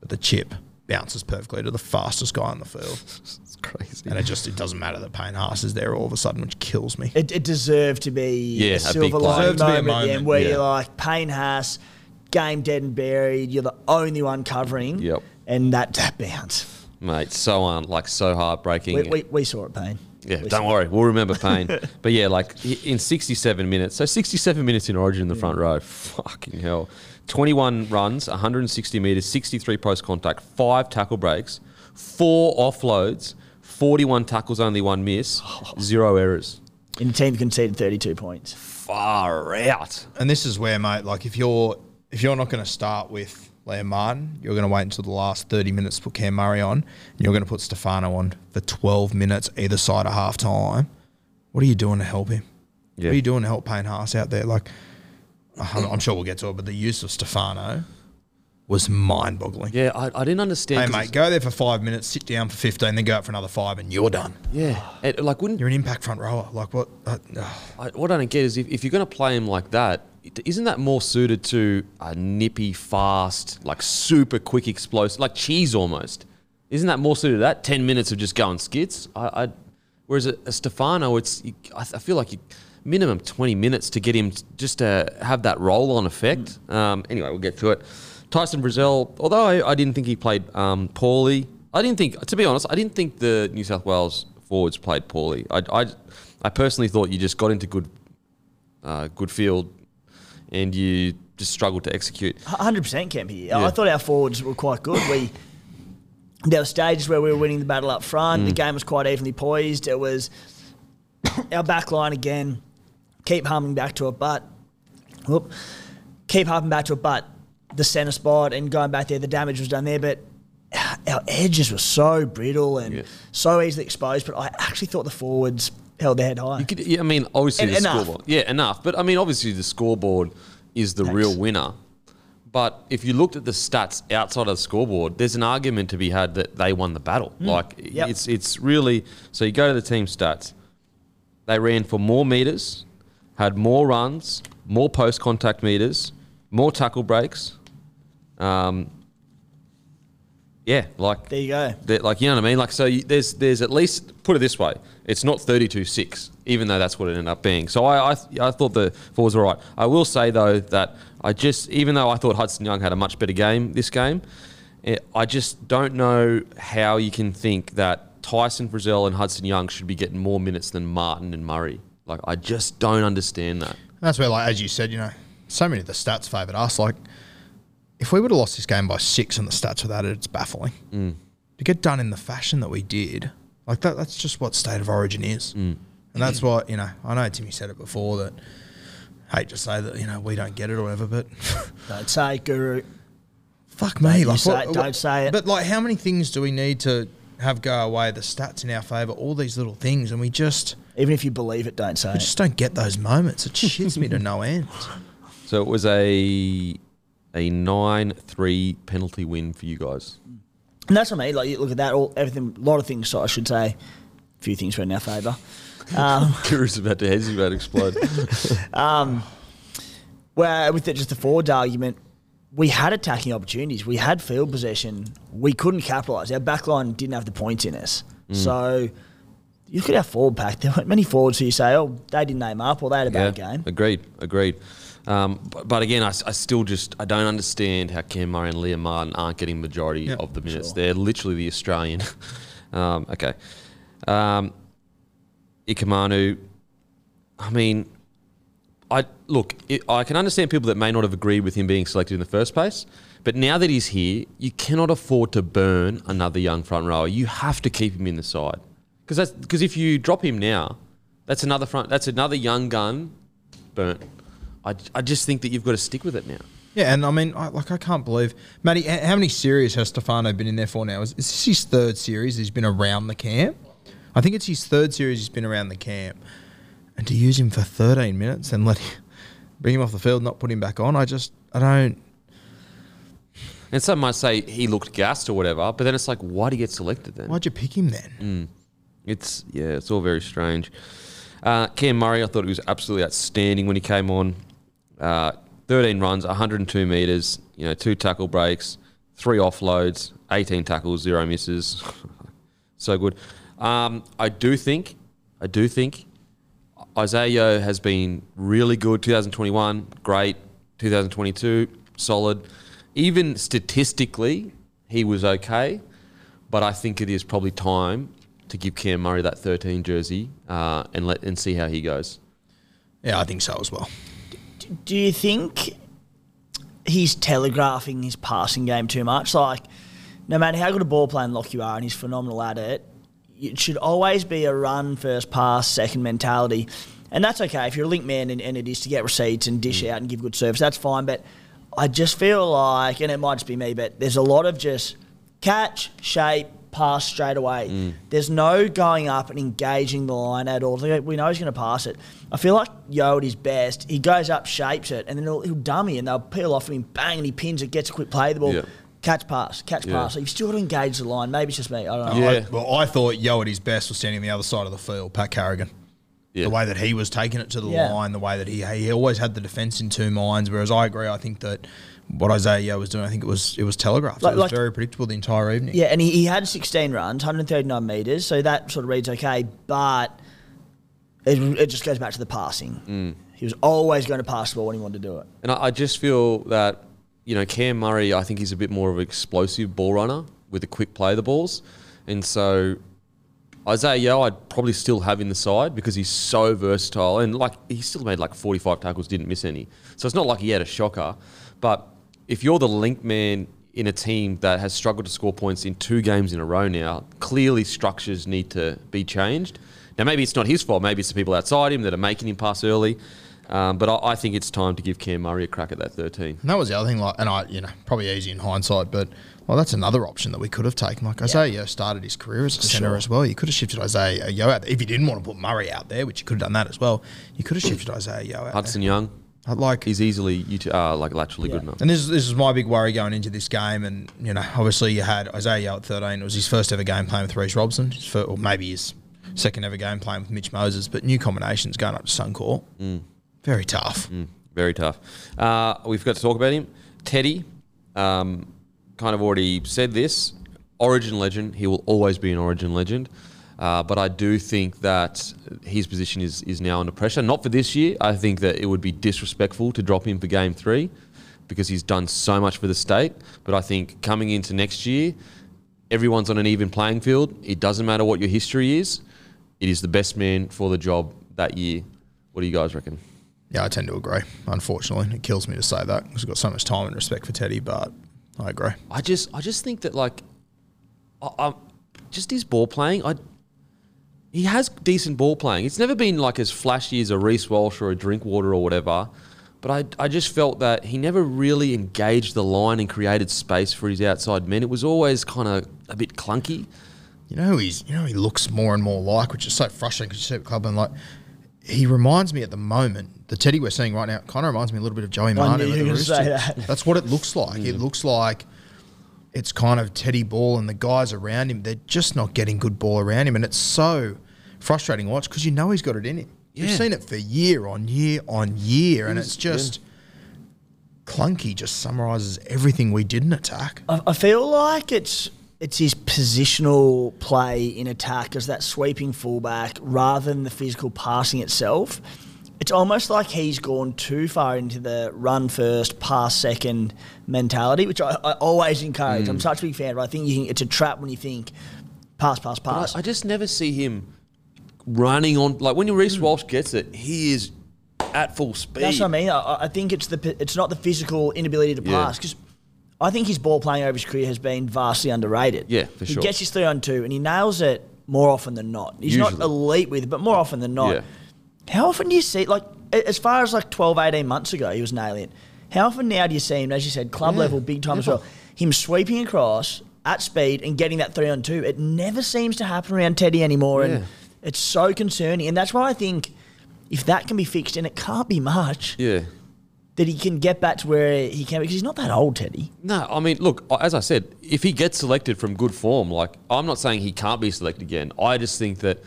but the chip bounces perfectly to the fastest guy on the field. It's crazy. And it just it doesn't matter that Payne Haas is there all of a sudden, which kills me. It, it deserved to be Yeah, a a big silver play. lining Deserved to be a moment, at the end where yeah. you're like, Payne Haas, game dead and buried. You're the only one covering. Yep. And that, that bounce. Mate, so un, like so heartbreaking. We, we, we saw it, Payne. yeah, We don't saw worry, we'll remember Payne. but yeah, like in 67 minutes, so 67 minutes in Origin in the front row, fucking hell. 21 runs, 160 metres, 63 post contact, five tackle breaks, four offloads, 41 tackles, only one miss, zero errors. In a team that conceded 32 points. Far out. And this is where, mate, like if you're if you're not going to start with Liam Martin, you're going to wait until the last 30 minutes to put Cam Murray on, and you're going to put Stefano on for 12 minutes either side of half time. What are you doing to help him? Yeah. What are you doing to help Payne Haas out there? Like, I'm, I'm sure we'll get to it, but the use of Stefano was mind boggling. Yeah, I, I didn't understand. Hey, mate, go there for five minutes, sit down for 15, then go out for another five, and you're done. Yeah, it, like wouldn't You're an impact front rower. Like, what? Uh. I, what I don't get is if, if you're going to play him like that, isn't that more suited to a nippy, fast, like super quick, explosive, like cheese almost? Isn't that more suited to that? Ten minutes of just going skits. I, I whereas a, a Stefano, it's you, I, feel like you, minimum twenty minutes to get him just to have that roll-on effect. Um, anyway, we'll get to it. Tyson Frizell, although I, I didn't think he played um, poorly, I didn't think, to be honest, I didn't think the New South Wales forwards played poorly. I, I, I personally thought you just got into good uh, good field, and you just struggled to execute. 100% Kempy. Yeah. I thought our forwards were quite good. We there were stages where we were winning the battle up front. Mm. The game was quite evenly poised. It was our back line again. Keep humming back to it, but whoop, keep humming back to it, but the centre spot and going back there, the damage was done there. But our- edges were so brittle and Yeah. so easily exposed. But I actually thought the forwards held their head high. You could, yeah, I mean, obviously the enough. scoreboard, yeah, enough. But I mean, obviously the scoreboard is the Thanks. real winner. But if you looked at the stats outside of the scoreboard, there's an argument to be had that they won the battle. Like Hmm. Yep. it's it's really so. You go to the team stats. They ran for more meters, had more runs, more post contact meters, more tackle breaks. Um, yeah, like there you go. like you know what I mean. Like so, you, there's there's at least put it this way, it's not 32-6, even though that's what it ended up being. So I I, I thought the forwards were right. I will say though that I just even though I thought Hudson Young had a much better game this game, eh, I just don't know how you can think that Tyson Frizell and Hudson Young should be getting more minutes than Martin and Murray. Like I just don't understand that. That's where, like, as you said, you know, so many of the stats favoured us. Like, if we would have lost this game by six and the stats were that, it's baffling. Mm. To get done in the fashion that we did, like that, that's just what state of origin is. Mm. And that's what, you know, I know Timmy said it before that, hate to say that, you know, we don't get it or whatever, but Don't say it, Guru. fuck me. you Like, say it, don't say it. But, like, how many things do we need to have go away? The stats in our favour, all these little things, and we just, Even if you believe it, don't say we it. just don't get those moments. It shits me to no end. So it was a a nine three penalty win for you guys. And that's what I mean. Like, look at that, all everything, a lot of things. So I should say, a few things were in our favour. Um, Guru's about to head's about to explode. where with the, just the forwards argument, we had attacking opportunities. We had field possession. We couldn't capitalise. Our back line didn't have the points in us. So you look at our forward pack. There weren't many forwards who you say, oh, they didn't name up or they had a bad game. Agreed. Agreed. Um, but, but again, I still just I don't understand how Cam Murray and Liam Martin aren't getting majority Yeah, of the minutes. sure. They're literally the Australian. um, okay. Um, Ikamanu. I mean, I look. It, I can understand people that may not have agreed with him being selected in the first place, But now that he's here, you cannot afford to burn another young front rower. You have to keep him in the side because that's because if you drop him now, that's another front. That's another young gun burnt. I, I just think that you've got to stick with it now. Yeah, and I mean, I, like I can't believe, Matty. How many series has Stefano been in there for now? Is, is this his third series? He's been around the camp. I think it's his third series. He's been around the camp, and to use him for 13 minutes and let him bring him off the field, not put him back on. I just, I don't. And some might say he looked gassed or whatever, but then it's like, why did he get selected then? Why'd you pick him then? It's yeah, it's all very strange. Uh, Cam Murray, I thought he was absolutely outstanding when he came on. Uh, 13 runs, 102 meters, you know, two tackle breaks, three offloads, 18 tackles, zero misses. so good. Um, I do think, I do think Isaiah Yeo has been really good. 2021, great. 2022, solid. Even statistically, he was okay. But I think it is probably time to give Cam Murray that 13 jersey uh, and let and see how he goes. Yeah, I think so as well. Do you think he's telegraphing his passing game too much? Like, no matter how good a ball playing lock you are, and he's phenomenal at it, it should always be a run first, pass second mentality. And that's okay if you're a link man and, and it is to get receipts and dish mm. out and give good service. That's fine. But I just feel like, and it might just be me, but there's a lot of just catch, shape, pass straight away. Mm. There's no going up and engaging the line at all. We know he's going to pass it. I feel like Yeo at his best, he goes up, shapes it, and then he'll, he'll dummy and they'll peel off him, bang, and he pins it, gets a quick play of the ball. Yeah. Catch pass, catch Yeah. pass. So you've still got to engage the line. Maybe it's just me. I don't know. Yeah. I, well, I thought Yeo at his best was standing on the other side of the field, Pat Carrigan. Yeah. The way that he was taking it to the Yeah. line, the way that he he always had the defence in two minds. Whereas I agree, I think that what Isaiah was doing, I think it was it was telegraphed. Like- it was like- very predictable the entire evening. Yeah, and he, he had 16 runs, 139 metres, so that sort of reads okay, but it, it just goes back to the passing. Mm. He was always going to pass the ball when he wanted to do it. And I, I just feel that, you know, Cam Murray, I think he's a bit more of an explosive ball runner with a quick play of the balls. And so Isaiah Yeo, I'd probably still have in the side because he's so versatile. And like, he still made like 45 tackles, didn't miss any. So it's not like he had a shocker. But if you're the link man in a team that has struggled to score points in two games in a row now, clearly structures need to be changed. Now, maybe it's not his fault. Maybe it's the people outside him that are making him pass early. Um, but I, I think it's time to give Cam Murray a crack at that 13. And that was the other thing, like, and I, you know, probably easy in hindsight, but well, that's another option that we could have taken. Like Isaiah Yeo started his career as a centre sure. as well. You could have shifted Isaiah Yeo out there. if you didn't want to put Murray out there, which you could have done that as well. You could have shifted Isaiah Yeo out Hudson Young, there. I'd like he's easily uti- uh, like laterally good enough. And this is, this is my big worry going into this game. And, you know, obviously you had Isaiah Yeo at 13. It was his first ever game playing with Reece Robson, or maybe his second ever game playing with Mitch Moses. But new combinations going up to Suncorp. Very tough. Very tough. Uh, we've got to talk about him. Teddy, um, kind of already said this. Origin legend. He will always be an Origin legend. Uh, but I do think that his position is, is now under pressure. Not for this year. I think that it would be disrespectful to drop him for game three because he's done so much for the state. But I think coming into next year, everyone's on an even playing field. It doesn't matter what your history is. It is the best man for the job that year. What do you guys reckon? Yeah, I tend to agree. Unfortunately, it kills me to say that because I've got so much time and respect for Teddy, but I agree. I just, I just think that like, I, I, just his ball playing. I, he has decent ball playing. It's never been like as flashy as a Reece Walsh or a Drinkwater or whatever. But I, I just felt that he never really engaged the line and created space for his outside men. It was always kind of a bit clunky. You know he's, you know, he looks more and more like, which is so frustrating because you see at club and like, he reminds me at the moment, the Teddy we're seeing right now, kind of reminds me a little bit of Joey Manu. knew at you the say Roosters. that. That's what it looks like. It looks like it's kind of Teddy ball and the guys around him, they're just not getting good ball around him. And it's so frustrating to watch because you know he's got it in him. You've seen it for year on year on year, and it's just clunky, just summarizes everything we did in attack. I, I feel like it's it's his positional play in attack as that sweeping fullback rather than the physical passing itself. It's almost like he's gone too far into the run first, pass second mentality, which I, I always encourage. I'm mm. such a big fan, but I think you can, it's a trap when you think pass, pass, pass. I, I just never see him running on. Like when Reece hmm. Walsh gets it, he is at full speed. That's what I mean. I, I think it's the it's not the physical inability to pass because I think his ball playing over his career has been vastly underrated. Yeah, for he sure. He gets his three on two and he nails it more often than not. He's not elite with it, but more often than not. Yeah. How often do you see, like, as far as like 12, 18 months ago, he was nailing it. How often now do you see him, as you said, club Yeah, level, big time as well, him sweeping across at speed and getting that three on two? It never seems to happen around Teddy anymore. Yeah. And it's so concerning. And that's why I think if that can be fixed, and it can't be much, Yeah. that he can get back to where he can, because he's not that old, Teddy. No, I mean, look, as I said, if he gets selected from good form, like, I'm not saying he can't be selected again. I just think that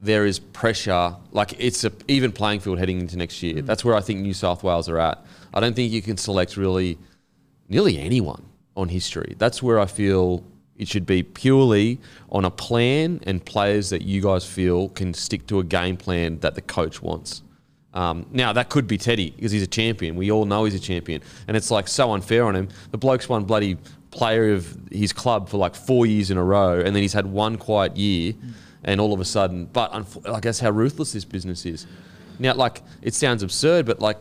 there is pressure, like, it's a even playing field heading into next year. That's where I think New South Wales are at. I don't think you can select really nearly anyone on history. That's where I feel it should be purely on a plan and players that you guys feel can stick to a game plan that the coach wants. Um, now that could be Teddy because he's a champion. We all know he's a champion, and it's like so unfair on him. The bloke's won bloody player of his club for like four years in a row, and then he's had one quiet year, and all of a sudden, but unf- like that's how ruthless this business is. Now, like it sounds absurd, but like,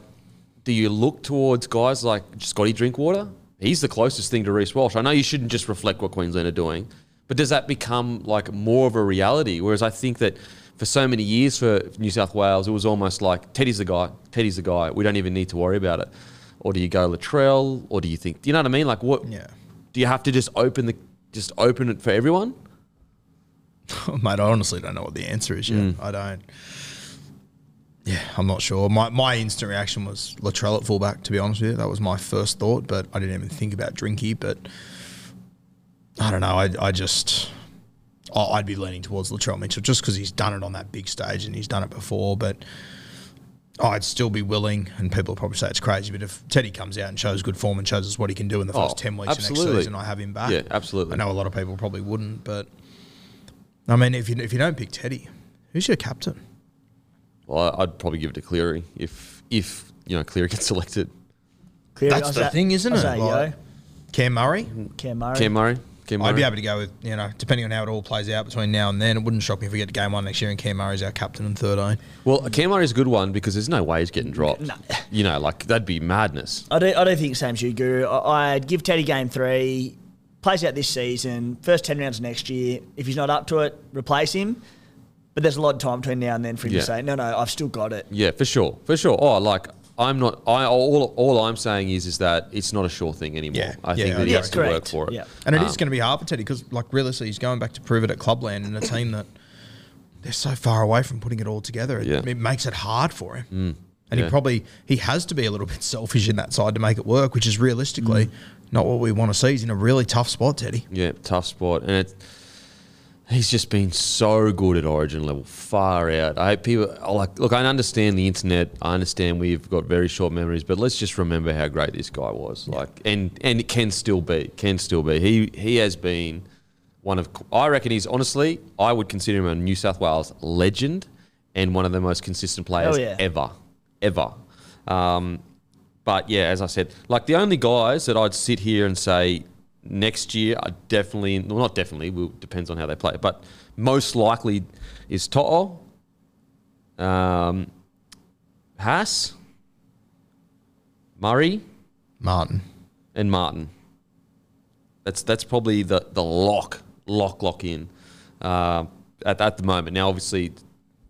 do you look towards guys like Scotty Drinkwater? He's the closest thing to Reece Walsh. I know you shouldn't just reflect what Queensland are doing, but does that become like more of a reality? Whereas I think that for so many years for New South Wales, it was almost like Teddy's the guy. Teddy's the guy. We don't even need to worry about it. Or do you go Latrell? Or do you think? Do you know what I mean? Like what? Yeah. Do you have to just open the just open it for everyone? Mate, I honestly don't know what the answer is yet. Mm. I don't. Yeah, I'm not sure. My my instant reaction was Latrell at fullback. To be honest with you, that was my first thought, but I didn't even think about Drinky. But I don't know. I I just I'd be leaning towards Latrell Mitchell just because he's done it on that big stage and he's done it before. But I'd still be willing, and people will probably say it's crazy, but if Teddy comes out and shows good form and shows us what he can do in the first oh, ten weeks of next season, I have him back. Yeah, absolutely. I know a lot of people probably wouldn't, but I mean, if you if you don't pick Teddy, who's your captain? Well, I'd probably give it to Cleary if if you know Cleary gets selected. Cleary, That's the Isaiah- thing, isn't it? Isaiah Like- Yeo, Cam Murray. Cam Murray. Cam Murray. Cam Murray. I'd be able to go with you know, depending on how it all plays out between now and then. It wouldn't shock me if we get to game one next year and Cam Murray's our captain and 13. Eh? Well, Cam Murray's a good one because there's no way he's getting dropped. No. You know, like that'd be madness. I don't, I don't think same shoe guru. I, I'd give Teddy game three, plays out this season, first 10 rounds next year. If he's not up to it, replace him. But there's a lot of time between now and then for him Yeah. to say, no, no, I've still got it. Yeah, for sure, for sure. Oh, like I'm not. I all all I'm saying is is that it's not a sure thing anymore. Yeah, I yeah, think I that he agree. has to work for it. Yeah. And it is Um, going to be hard for Teddy because, like, realistically, he's going back to prove it at Clubland in a team that they're so far away from putting it all together. It, Yeah. it makes it hard for him. and yeah. he probably he has to be a little bit selfish in that side to make it work, which is Mm. Not what we want to see. He's in a really tough spot, Teddy. Yeah, tough spot, and it. He's just been so good at Origin level, far out. I hope people like. Look, I understand the internet. I understand we've got very short memories, but let's just remember how great this guy was. Like, and and it can still be, can still be. He he has been one of. I reckon he's honestly. I would consider him a New South Wales legend and one of the most consistent players yeah. ever, ever. Um, but yeah, as I said, like the only guys that I'd sit here and say next year are definitely, well, not definitely, will depends on how they play, but most likely is To'o, um, Haas, Murray, Martin. and Martin. That's that's probably the the lock, lock, lock in uh, at at the moment. Now, obviously,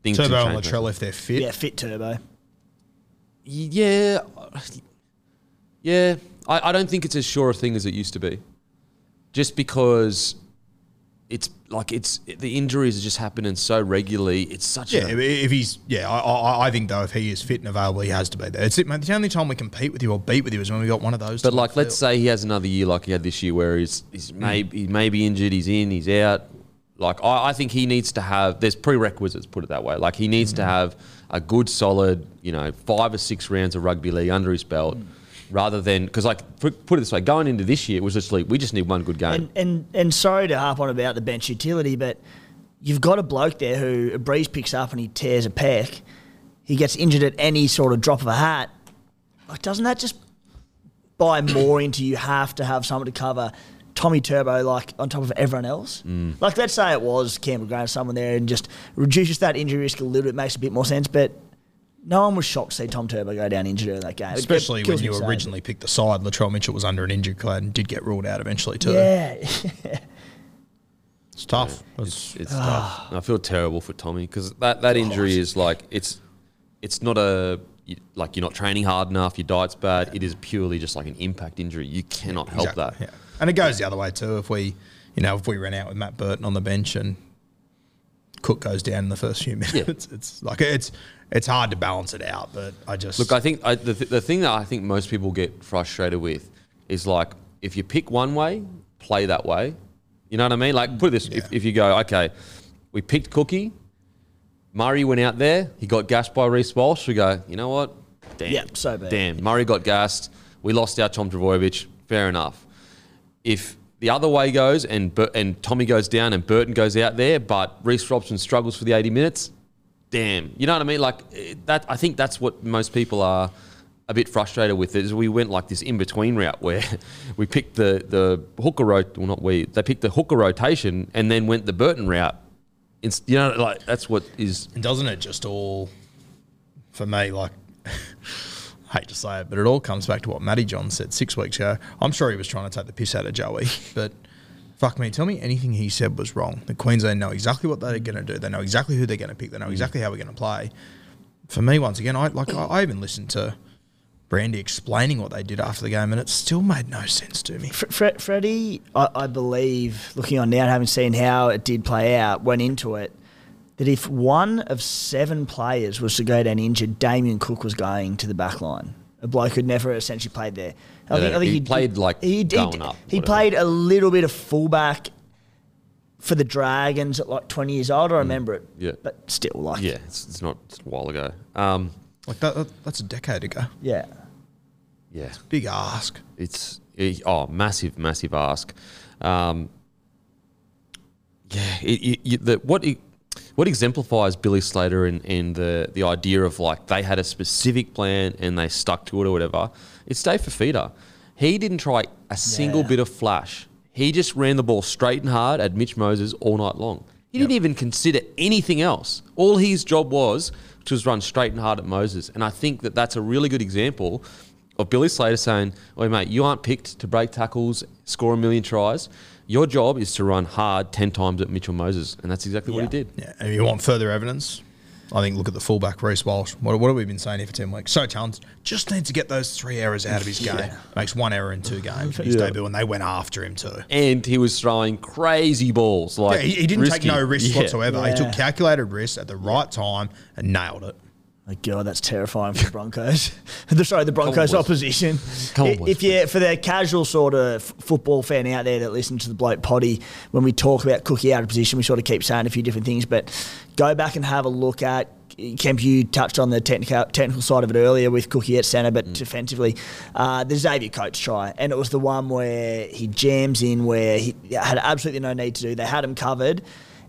things can Turbo and change. Latrell if they're fit. Yeah, fit turbo. Yeah, yeah. I, I don't think it's as sure a thing as it used to be. Just because it's like it's the injuries are just happening so regularly. It's such Yeah, a if- he's yeah, I, I, I think though if he is fit and available, he has to be there. It's it, mate, the only time we compete with you or beat with you is when we got one of those. But like, let's field. say he has another year like he had this year, where he's he's mm. maybe he may be injured, he's in, he's out. Like I, I think he needs to have. There's prerequisites, put it that way. Like he needs to mm. have a good, solid, you know, five or six rounds of rugby league under his belt, mm. rather than because like put put it this way, going into this year it was literally we just need one good game. And, and and sorry to harp on about the bench utility, but you've got a bloke there who a breeze picks up and he tears a pec. He gets injured at any sort of drop of a hat. Like, doesn't that just buy more into you have to have someone to cover Tommy Turbo like on top of everyone else? Mm. Like, let's say it was Campbell Graham, someone there, and just reduces that injury risk a little bit, makes a bit more sense. But No one was shocked to see Tom Turbo go down injured in that game. It Especially when you to originally picked the side. Latrell Mitchell was under an injury cloud and did get ruled out eventually too. Yeah. It's tough. It's, It's ah. tough. I feel terrible for Tommy because that, that injury is like it's it's not a you- like you're not training hard enough. Your diet's bad. It is purely just like an impact injury. You cannot help exactly, that. Yeah. And it goes the other way too. If we, you know, if we ran out with Matt Burton on the bench and Cook goes down in the first few minutes, it's like it's it's hard to balance it out. But I just Look, I think I, the, th- the thing that I think most people get frustrated with is like if you pick one way, play that way. You know what I mean? Like put it this: if, if you go, okay, we picked Cookie, Murray went out there, he got gassed by Reece Walsh. We go, you know what? Damn, Yeah, so bad. Damn, Murray got gassed. We lost our Tom Trbojevic. Fair enough. If the other way goes and and Tommy goes down and Burton goes out there, but Reece Robson struggles for the 80 minutes, damn. You know what I mean? Like eh, that. I think that's what most people are a bit frustrated with. Is we went like this in between route where we picked the the hooker rot. Well, not we. They picked the hooker rotation and then went the Burton route. It's, you know, like that's what is. And doesn't it just all, for me, like, hate to say it, but it all comes back to what Matty John said six weeks ago. I'm sure he was trying to take the piss out of Joey, but fuck me, tell me anything he said was wrong. The Queensland know exactly what they're going to do. They know exactly who they're going to pick. They know mm. exactly how we're going to play. For me, once again, I like I, I even listened to Brandy explaining what they did after the game, and it still made no sense to me. Fre- Fre- Freddie, I, I believe, looking on now and having seen how it did play out, went into it that if one of seven players was to go down injured, Damien Cook was going to the back line. A bloke who'd never essentially played there. I think he played, like, going up, He whatever. played a little bit of fullback for the Dragons at like 20 years old. I remember it. Yeah. But still, like, Yeah, it's, it's not it's a while ago. Um, Like that, that that's a decade ago. yeah. yeah, Big ask. it's it, oh massive, massive ask. Um, yeah, it, it, you- the, what it, what exemplifies Billy Slater and, and the the idea of like they had a specific plan and they stuck to it or whatever. It's Dave Fifita. He didn't try a single Yeah. bit of flash. He just ran the ball straight and hard at Mitch Moses all night long. He didn't even consider anything else. All his job was to just run straight and hard at Moses. And I think that that's a really good example of Billy Slater saying, "Wait, mate, you aren't picked to break tackles, score a million tries. Your job is to run hard ten times at Mitchell Moses," and that's exactly what he did. Yeah, and if you want further evidence, I think look at the fullback Reece Walsh. What, what have we been saying here for ten weeks? So talented, just needs to get those three errors out of his game. Makes one error in two games in his Yeah. debut, and they went after him too. And he was throwing crazy balls. Like Yeah, he, he didn't take no risks Yeah. whatsoever. He took calculated risks at the right time and nailed it. My God, that's terrifying for the Broncos. the, sorry, the Broncos opposition. Come on, boys, if you for the casual sort of f- football fan out there that listens to the bloke potty, when we talk about Cookie out of position, we sort of keep saying a few different things. But go back and have a look at. Kemp, you touched on the technical technical side of it earlier with Cookie at centre, Mm. but defensively, uh, the Xavier Coates try, and it was the one where he jams in where he had absolutely no need to do. They had him covered,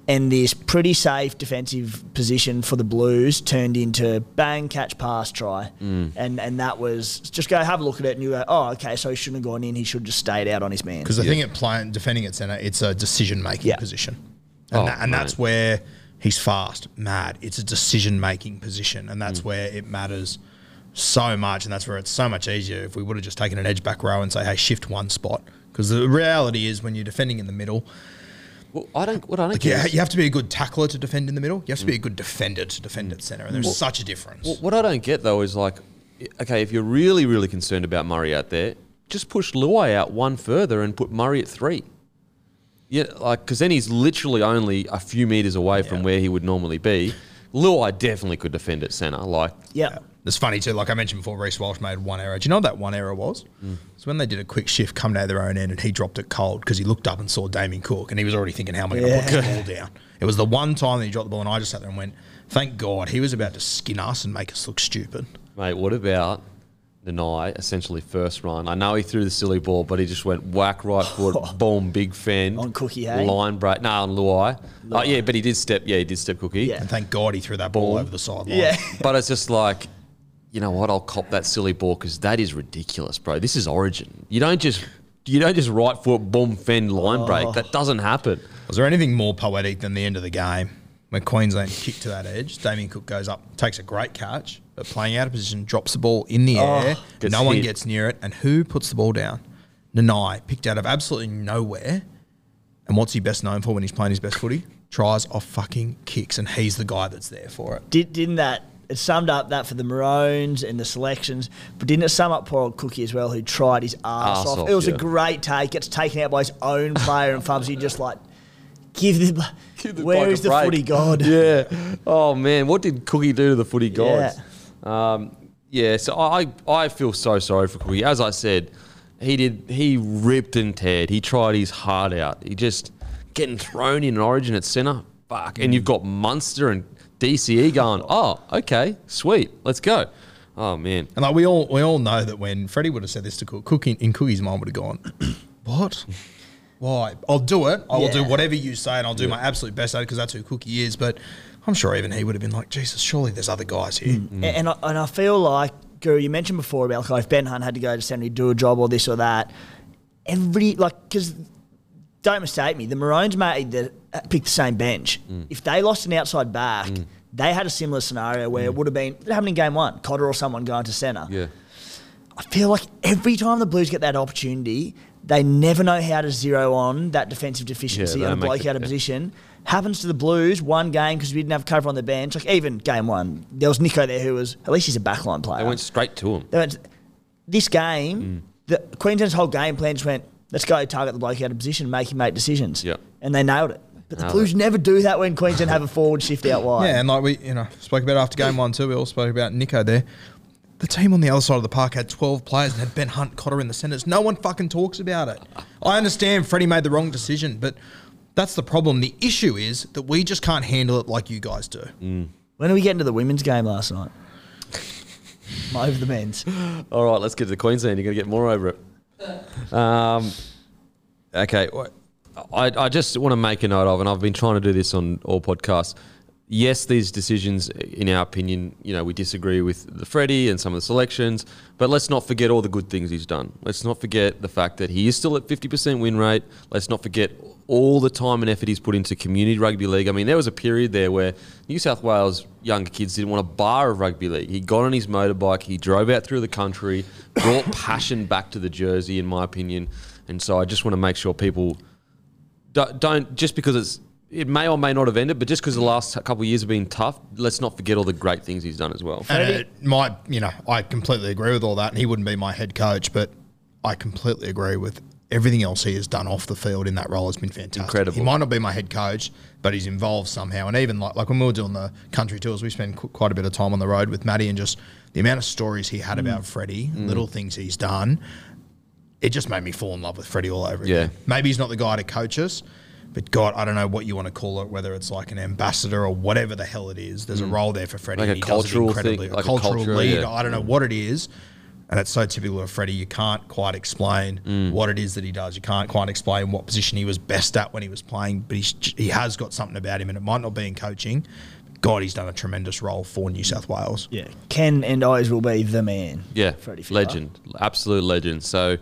and this pretty safe defensive position for the Blues turned into bang, catch, pass, try, Mm. and and that was just go have a look at it, and you go, oh, okay, so he shouldn't have gone in. He should have just stayed out on his man. Because the thing at playing defending at centre, it's a decision making Yeah. position, and, Oh, that, and that's where he's fast, mad. It's a decision making position, and Mm. that's where it matters so much, and that's where it's so much easier if we would have just taken an edge back row and say, hey, shift one spot. Because the reality is, when you're defending in the middle, Well, I don't. What I don't like, get you, is- you have to be a good tackler to defend in the middle. You have to be a good defender to defend at centre, and there's such a difference. Well, what I don't get though is like, okay, if you're really, really concerned about Murray out there, just push Luai out one further and put Murray at three. Yeah, like because then he's literally only a few meters away from where he would normally be. Luai definitely could defend at centre. Like, yeah. It's funny too. Like I mentioned before, Reece Walsh made one error. Do you know what that one error was? Mm. It's when they did a quick shift coming out of their own end, and he dropped it cold because he looked up and saw Damien Cook, and he was already thinking, "How am I going to put the ball down?" It was the one time that he dropped the ball, and I just sat there and went, "Thank God, he was about to skin us and make us look stupid." mate, what about the night, essentially first run? I know he threw the silly ball, but he just went whack right foot, boom, big fend On Cookie, hey? line break. No, on Luai. Oh yeah, but he did step. Yeah, he did step Cookie. Yeah. And thank God he threw that ball Ball. over the sideline. Yeah. But it's just like, you know what? I'll cop that silly ball because that is ridiculous, bro. This is Origin. You don't just you don't just right foot boom fend line break. That oh. doesn't happen. Was there anything more poetic than the end of the game when Queensland kicked to that edge? Damien Cook goes up, takes a great catch, but playing out of position, drops the ball in the oh, air. Gets No one gets near it. And who puts the ball down? Nanai, picked out of absolutely nowhere. And what's he best known for when he's playing his best footy? Tries off fucking kicks, and he's the guy that's there for it. Did, didn't that? It summed up that for the Maroons and the selections, but didn't it sum up poor old Cookie as well, who tried his ass Arse off? off, It was yeah. a great take. Gets taken out by his own player, and Fubsy just like give the. Give the where bloke a is the break. footy god? Yeah. Oh man, what did Cookie do to the footy gods? Yeah. Um, yeah. So I I feel so sorry for Cookie. As I said, he did he ripped and teared. He tried his heart out. He just getting thrown in an Origin at centre. Fuck. And you've got Munster and DCE going. Oh, okay, sweet, let's go. Oh man. And like we all we all know that when Freddie would have said this to Cook, Cook in, in Cookie's mind would have gone, "What? Why? I'll do it. I will do whatever you say, and I'll do my absolute best at it because that's who Cookie is." But I'm sure even he would have been like, "Jesus, surely there's other guys here." Mm-hmm. And, and, I, and I feel like, Guru, you mentioned before about like if Ben Hunt had to go to Sydney, do a job or this or that. Every, like, because don't mistake me, the Maroons made the, uh, picked the same bench. Mm. If they lost an outside back, mm. they had a similar scenario where it mm. would have been, it happened in game one, Cotter or someone going to centre. Yeah. I feel like every time the Blues get that opportunity, they never know how to zero on that defensive deficiency they and a bloke it- out of yeah. position. Happens to the Blues one game because we didn't have cover on the bench. Like even game one, there was Nicho there who was at least he's a backline player. They went straight to him. Went, this game, the Queensland's whole game plan just went, let's go target the bloke out of position, make him make decisions. Yeah. And they nailed it. But the Nailed Blues never do that when Queensland have a forward shift out wide. Yeah, and like we, you know, spoke about after game one too. We all spoke about Nicho there. The team on the other side of the park had 12 players and had Ben Hunt, Cotter in the centres. No one fucking talks about it. I understand Freddie made the wrong decision, but that's the problem. The issue is that we just can't handle it like you guys do. Mm. When are we getting to the women's game last night? Over the men's. All right, let's get to the Queensland. You're going to get more over it. Um, okay. I, I just want to make a note of, and I've been trying to do this on all podcasts. Yes, these decisions, in our opinion, you know, we disagree with the Freddie and some of the selections, but let's not forget all the good things he's done. Let's not forget the fact that he is still at 50% win rate. Let's not forget all the time and effort he's put into community rugby league. I mean, there was a period there where New South Wales younger kids didn't want a bar of rugby league. He got on his motorbike, he drove out through the country, brought passion back to the jersey, in my opinion. And so I just want to make sure people don't, don't just because it's it may or may not have ended, but just because the last couple of years have been tough, let's not forget all the great things he's done as well. And it might, you know, I completely agree with all that, and he wouldn't be my head coach, but I completely agree with everything else he has done off the field in that role has been fantastic. Incredible. He might not be my head coach, but he's involved somehow. And even like, like when we were doing the country tours, we spent qu- quite a bit of time on the road with Matty, and just the amount of stories he had about mm. Freddie, mm. little things he's done. It just made me fall in love with Freddie all over again. Yeah. again. Maybe he's not the guy to coach us, but God, I don't know what you want to call it, whether it's like an ambassador or whatever the hell it is. There's a role there for Freddie. Like a and he does it cultural thing, incredibly. like a cultural cultural, leader. yeah. I don't know what it is. And it's so typical of Freddie. You can't quite explain Mm. what it is that he does. You can't quite explain what position he was best at when he was playing, but he's, he has got something about him, and it might not be in coaching. God, he's done a tremendous role for New South Wales. Yeah. Ken and Eyes will be the man. Yeah, Freddie Fiala. legend, absolute legend. So,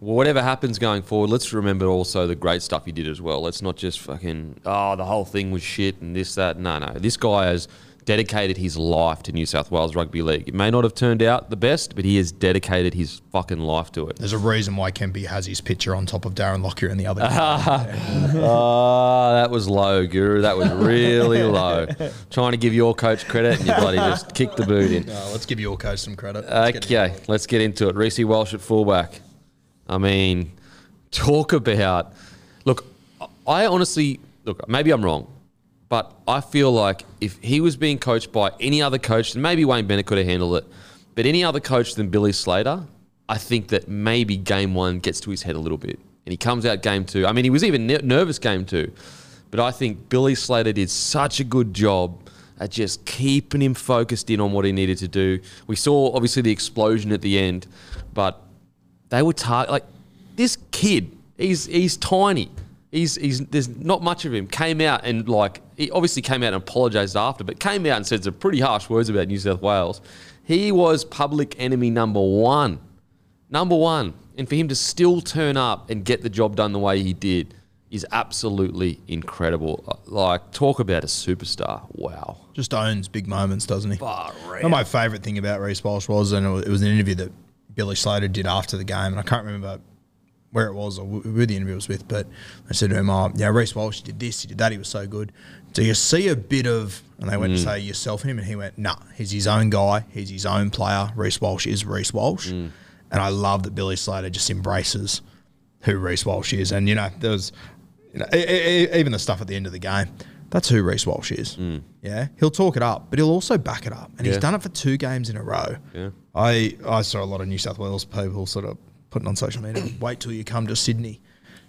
whatever happens going forward, let's remember also the great stuff he did as well. Let's not just fucking oh the whole thing was shit and this that. No, no, this guy has dedicated his life to New South Wales Rugby League. It may not have turned out the best, but he has dedicated his fucking life to it. There's a reason why Kempy has his picture on top of Darren Lockyer and the other. Oh, that was low, Guru. That was really low. Trying to give your coach credit and you bloody just kicked the boot in. Uh, let's give your coach some credit. Let's get Okay, let's get into it. Reece Walsh at fullback. I mean, talk about. Look, I honestly look. Maybe I'm wrong, but I feel like if he was being coached by any other coach, then maybe Wayne Bennett could have handled it. But any other coach than Billy Slater, I think that maybe game one gets to his head a little bit, and he comes out game two. I mean, he was even ne- nervous game two, but I think Billy Slater did such a good job at just keeping him focused in on what he needed to do. We saw obviously the explosion at the end, but they were tar- like this kid. He's he's tiny. He's he's there's not much of him. Came out and like he obviously came out and apologized after, but came out and said some pretty harsh words about New South Wales. He was public enemy number one, number one, and for him to still turn up and get the job done the way he did, is absolutely incredible. Uh, Like, talk about a superstar. Wow. Just owns big moments, doesn't he? Far my favourite thing about Reece Walsh was, and it was an interview that Billy Slater did after the game, and I can't remember where it was or who the interview was with, but I said to him, "Oh, yeah, Reece Walsh did this, he did that, he was so good." Do you see a bit of? And they went to mm. say yourself in him, and he went, "Nah, he's his own guy, he's his own player. Reece Walsh is Reece Walsh," mm. and I love that Billy Slater just embraces who Reece Walsh is, and you know, there was, you know, even the stuff at the end of the game. That's who Reece Walsh is. Mm. Yeah, he'll talk it up, but he'll also back it up, and he's done it for two games in a row. Yeah. I I saw a lot of New South Wales people sort of putting on social media. Wait till you come to Sydney.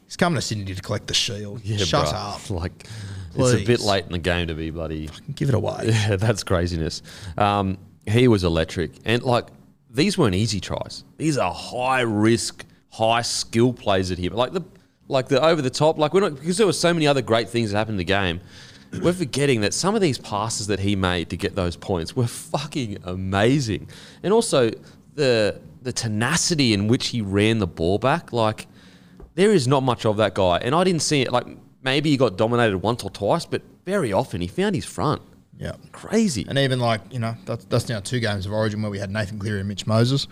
He's coming to Sydney to collect the shield. Yeah, Shut bruh. up. Like, it's a bit late in the game to be bloody. Give it away. Yeah, that's craziness. Um, he was electric, and like these weren't easy tries. These are high risk, high skill plays that he like the like the over the top. Like we're not because there were so many other great things that happened in the game. We're forgetting that some of these passes that he made to get those points were fucking amazing, and also the the tenacity in which he ran the ball back. Like there is not much of that guy, and I didn't see it. Like maybe he got dominated once or twice, but very often he found his front. Yeah. Crazy. And even like, you know, that's, that's now two games of origin where we had Nathan Cleary and Mitch Moses.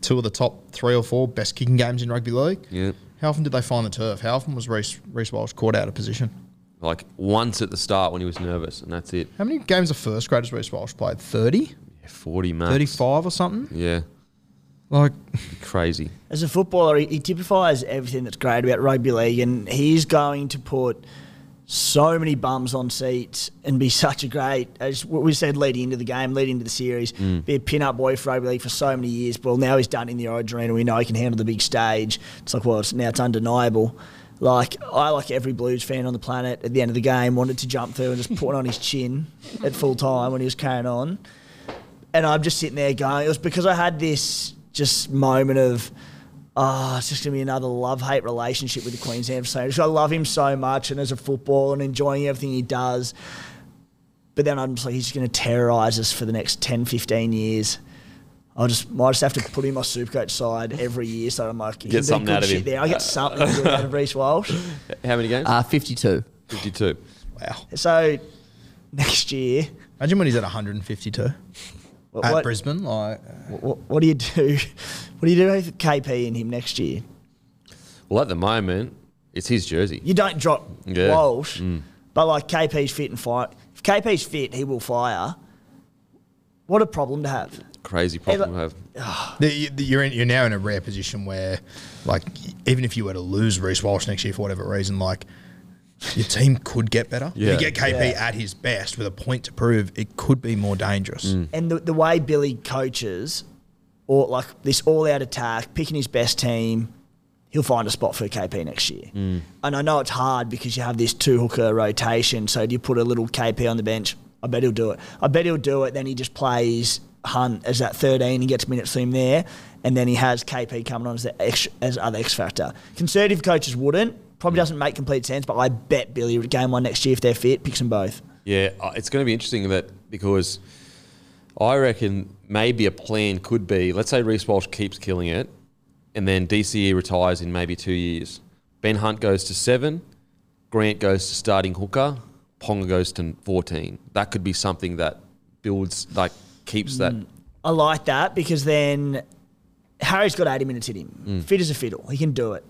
Two of the top three or four best kicking games in rugby league. Yeah. How often did they find the turf? How often was Reece Walsh caught out of position? Like once at the start when he was nervous, and that's it. How many games of first grade has Reece Walsh played? 30? Yeah, 40 max. 35 or something? Yeah, Like, crazy. As a footballer, he, he typifies everything that's great about rugby league, and he's going to put so many bums on seats and be such a great, as what we said leading into the game, leading into the series, mm. be a pin-up boy for rugby league for so many years. Well, now he's done in the Origin Arena. We know he can handle the big stage. It's like, well, it's, now it's undeniable. Like I, like every Blues fan on the planet, at the end of the game, wanted to jump through and just put on his chin at full time when he was carrying on. And I'm just sitting there going, it was because I had this just moment of, oh, it's just to be another love hate relationship with the Queensland Saints. I love him so much and as a footballer and enjoying everything he does. But then I'm just like, he's to terrorise us for the next 10, 15 years. I'll just might just have to put him on Supercoach side every year, so I'm like, he Get something out of shit him. There, I get something good out of Reece Walsh. How many games? Uh, 52. 52. wow. So next year, Imagine when he's at 152 what, at what, Brisbane. Like, what, what do you do? What do you do with KP in him next year? Well, at the moment, it's his jersey. You don't drop Yeah. Mm. Walsh, but like KP's fit and fire. If KP's fit, he will fire. What a problem to have. Crazy problem to have. The- the- You're in, you're now in a rare position where, like, even if you were to lose Reece Walsh next year for whatever reason, like, your team could get better. Yeah. If you get KP Yeah. at his best with a point to prove, it could be more dangerous. Mm. And the, the way Billy coaches, or like this all-out attack, picking his best team, he'll find a spot for KP next year. Mm. And I know it's hard because you have this two-hooker rotation. So do you put a little KP on the bench? I bet he'll do it. I bet he'll do it. Then he just plays Hunt as that 13. He gets minutes to him there. And then he has KP coming on as the extra, as other X factor. Conservative coaches wouldn't. Probably doesn't make complete sense, but I bet Billy would game one next year if they're fit picks them both. Yeah, uh, it's going to be interesting that because I reckon maybe a plan could be let's say Reece Walsh keeps killing it and then DCE retires in maybe two years. Ben Hunt goes to seven, Grant goes to starting hooker, Ponga goes to 14. That could be something that builds, like, keeps that. Mm. I like that because then Harry's got 80 minutes in him. Mm. Fit as a fiddle. He can do it.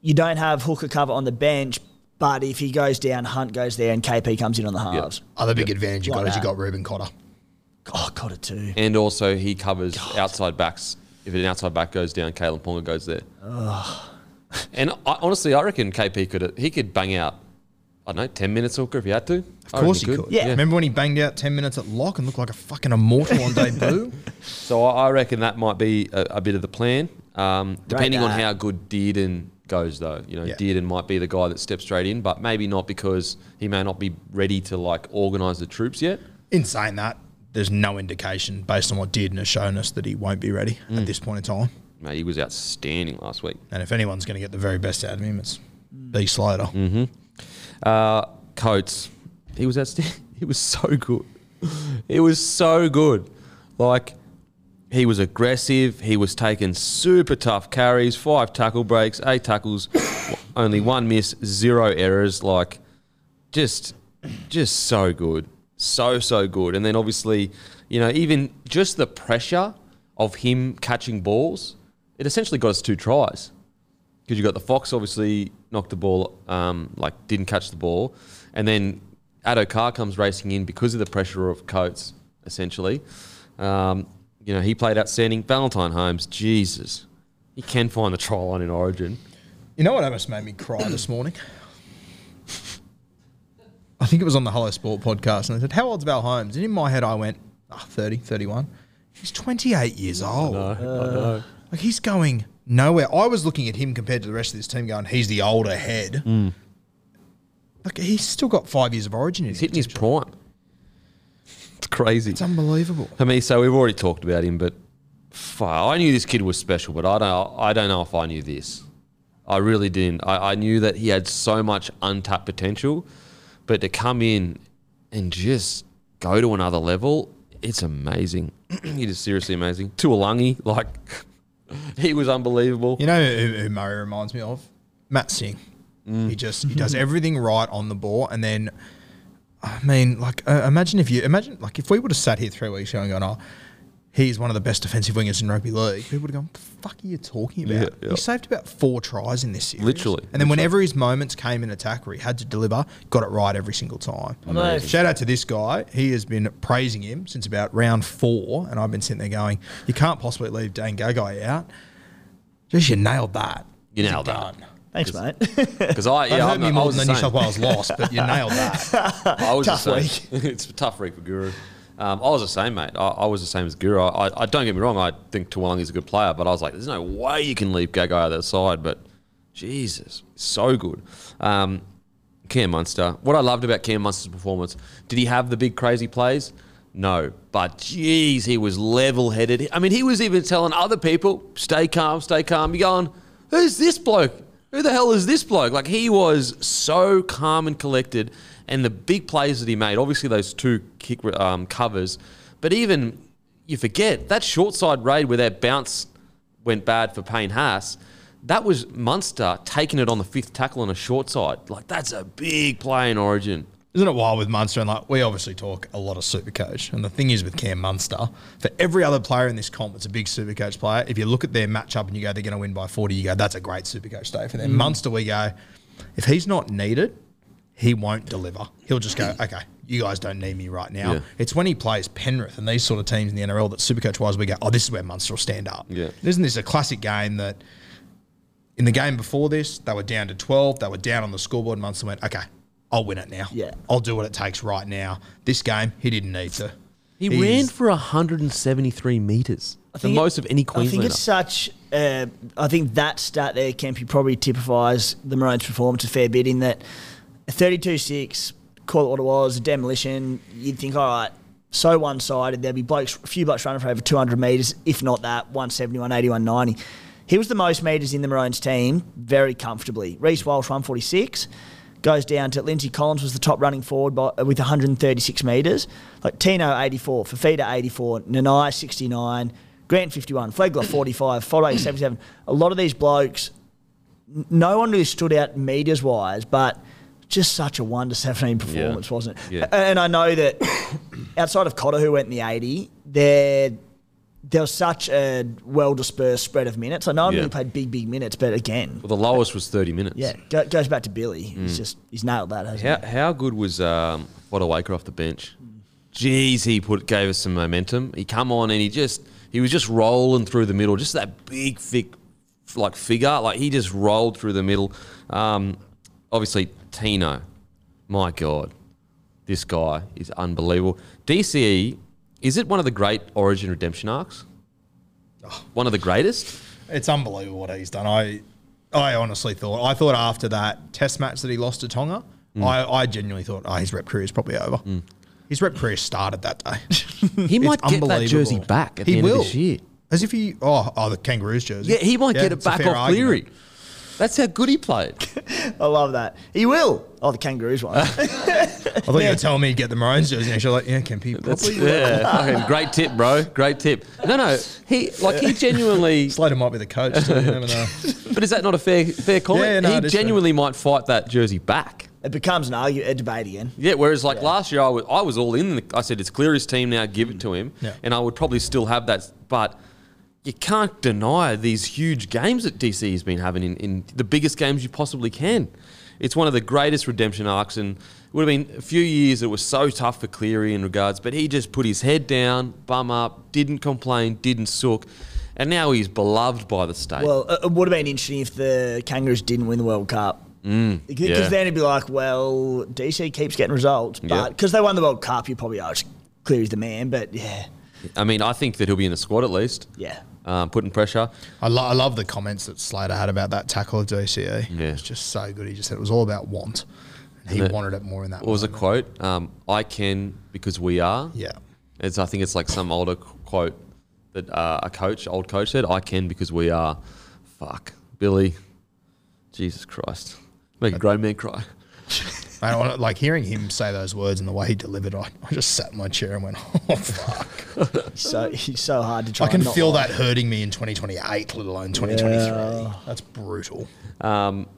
You don't have hooker cover on the bench, but if he goes down, Hunt goes there and KP comes in on the halves. Other big advantage you Like got is you that. got Reuben Cotter. Oh, got it too. And also, he covers outside backs. If an outside back goes down, Kalyn Ponga goes there. And I, honestly, I reckon KP could he could bang out, I don't know, 10 minutes hooker if he had to. Of course he could. Yeah. Remember when he banged out 10 minutes at lock and looked like a fucking immortal on debut? So I I reckon that might be a, a bit of the plan. Um, depending on how good Dearden goes, though, you know, Yeah. Dearden might be the guy that steps straight in, but maybe not because he may not be ready to like organise the troops yet. In saying that, there's no indication based on what Dearden has shown us that he won't be ready Mm. at this point in time. Mate, he was outstanding last week. And if anyone's going to get the very best out of him, it's B. Slater. Mm-hmm. Uh, Coates, he was outstanding. He was so good. He was so good. Like he was aggressive. He was taking super tough carries, five tackle breaks, eight tackles, only one miss, zero errors. Like, just, just so good, so so good. And then obviously, you know, even just the pressure of him catching balls, it essentially got us two tries because you got the Fox obviously knocked the ball, um, like didn't catch the ball, and then Addo-Carr comes racing in because of the pressure of Coates, essentially. Um, you know, he played outstanding. Valentine Holmes, Jesus, he can find the try line in Origin. You know what almost made me cry this morning? I think it was on the Hello Sport podcast, and they said, How old's Val Holmes? And in my head, I went, oh, 30, 31. He's 28 years old. No, I know. Uh. Like, he's going nowhere. I was looking at him compared to the rest of this team, going, He's the older head. Mm. Like, he's still got five years of origin He's hitting his prime. It's crazy. It's unbelievable. I mean, so we've already talked about him, but fuck, I knew this kid was special, but I don't. I don't know if I knew this. I really didn't. I, I knew that he had so much untapped potential, but to come in and just go to another level, it's amazing. it is seriously amazing. Taulagi, like he was unbelievable. You know who, who Murray reminds me of? Matt Sing. He just he does everything right on the ball, and then I mean, like uh, imagine if you imagine like if we would have sat here three weeks ago and gone, oh, he's one of the best defensive wingers in rugby league, people would have gone, what the fuck are you talking about? Yeah, yeah. He saved about four tries in this series, Literally, And then whenever his moments came in attack where he had to deliver, got it right every single time. know. Shout out to this guy. He has been praising him since about round four, and I've been sitting there going, you can't possibly leave Dane Gagai out. Just you nailed that. You nailed that. Done. Thanks, mate. Because I, That yeah, hurt I'm, me I more was than the the New. South Wales loss, but you nailed that. I was Tough the same. it's a tough week for Guru. Um, I was the same, mate. I, I was the same as Guru. I, I, I don't get me wrong. I think Taulagi is a good player, but I was like, there's no way you can leave Gagai out of that side. But Jesus, so good. Um, Cam Munster. What I loved about Cam Munster's performance, did he have the big crazy plays? No, but geez, he was level-headed. I mean, he was even telling other people, "Stay calm, stay calm." You going, "Who's this bloke? Who the hell is this bloke?" Like he was so calm and collected, and the big plays that he made. Obviously, those two kick um, covers, but even you forget that short side raid where that bounce went bad for Payne Haas. That was Munster taking it on the fifth tackle on a short side. Like that's a big play in Origin. Isn't it wild with Munster? And like we obviously talk a lot of super coach. And the thing is with Cam Munster, for every other player in this comp that's a big super coach player, if you look at their matchup and you go, they're going to win by 40, you go, that's a great super coach day for them. Mm. Munster, we go, if he's not needed, he won't deliver. He'll just go, mm. okay, you guys don't need me right now. Yeah. It's when he plays Penrith and these sort of teams in the NRL that super coach wise, we go, oh, this is where Munster will stand up. Yeah. Isn't this a classic game that in the game before this, they were down to 12, they were down on the scoreboard, Munster went, okay, I'll win it now. Yeah. I'll do what it takes right now. This game, he didn't need to. He He's- ran for 173 metres, the think it- most of any I think Queenslander. it's such. Uh, I think that stat there, Kempy, probably typifies the Maroons' performance a fair bit in that 32-6, call it what it was, a demolition. You'd think, all right, so one-sided. There'd be blokes, a few blokes running for over 200 metres, if not that, 170, 180, 190. He was the most metres in the Maroons team very comfortably. Reece Walsh, 146. Goes down to Lindsay Collins was the top running forward by, with 136 metres. Like Tino 84, Fifita 84, Nanai 69, Grant 51, Flegler 45, Fodder 77. A lot of these blokes, no one really stood out meters wise, but just such a 1 to 17 performance, wasn't it? Yeah. And I know that outside of Cotter, who went in the 80, there, there was such a well dispersed spread of minutes. I know I Yeah. really played big, big minutes, but again, well, the lowest was 30 minutes. yeah, go, goes back to Billy. He's just, he's nailed that, hasn't Mm. How, how good was um, Waker off the bench? Jeez, he put gave us some momentum. He come on and he just he was just rolling through the middle, just that big, thick, like figure. Like he just rolled through the middle. Um, obviously, Tino, my God, this guy is unbelievable. DCE, is it one of the great Origin redemption arcs? One of the greatest. It's unbelievable what he's done. I I honestly thought I thought after that test match that he lost to Tonga, Mm. I, I genuinely thought, oh, his rep career is probably over. His rep career started that day. He might get that jersey back at he the end will. of this year. As if he oh oh the Kangaroos jersey. Yeah, he might get it back off Cleary. Argument. That's how good he played. I love that. He will. Oh, the Kangaroos one. I thought you were telling me to get the Maroons jersey next year. Like, yeah, can people That's, yeah, fucking great tip, bro. Great tip. No, no, he like he genuinely. Slater might be the coach. Too, you never know. But is that not a fair fair comment? Yeah, no, he it is fair. genuinely might fight that jersey back. it becomes an argument, a debate again. Yeah, whereas like Yeah. last year, I was, I was all in. The, I said it's Cleary's team now. Give it to him, Yeah. and I would probably still have that. But you can't deny these huge games that DC has been having in, in the biggest games you possibly can. It's one of the greatest redemption arcs, and it would have been a few years. It was so tough for Cleary in regards, but he just put his head down, bum up, didn't complain, didn't sook, and now he's beloved by the state. Well, it would have been interesting if the Kangaroos didn't win the World Cup. Mm, because yeah. then it'd be like, well, DC keeps getting results, but because they won the World Cup, you probably are Cleary's the man. But yeah, I mean, I think that he'll be in the squad at least, yeah. Um, putting pressure. I, lo- I love the comments that Slater had about that tackle of DCE. Yeah. It's just so good. He just said it was all about want. And he it- wanted it more in that What was a quote? Um, I can because we are. Yeah. It's I think it's like some older quote that uh, a coach, old coach said, "I can because we are." Fuck, Billy. Jesus Christ, make a grown man cry. I don't, like hearing him say those words and the way he delivered, I, I just sat in my chair and went, "Oh fuck!" So he's so hard to try. I can and not feel like. that hurting me in 2028, let alone 2023. Yeah. That's brutal. Um,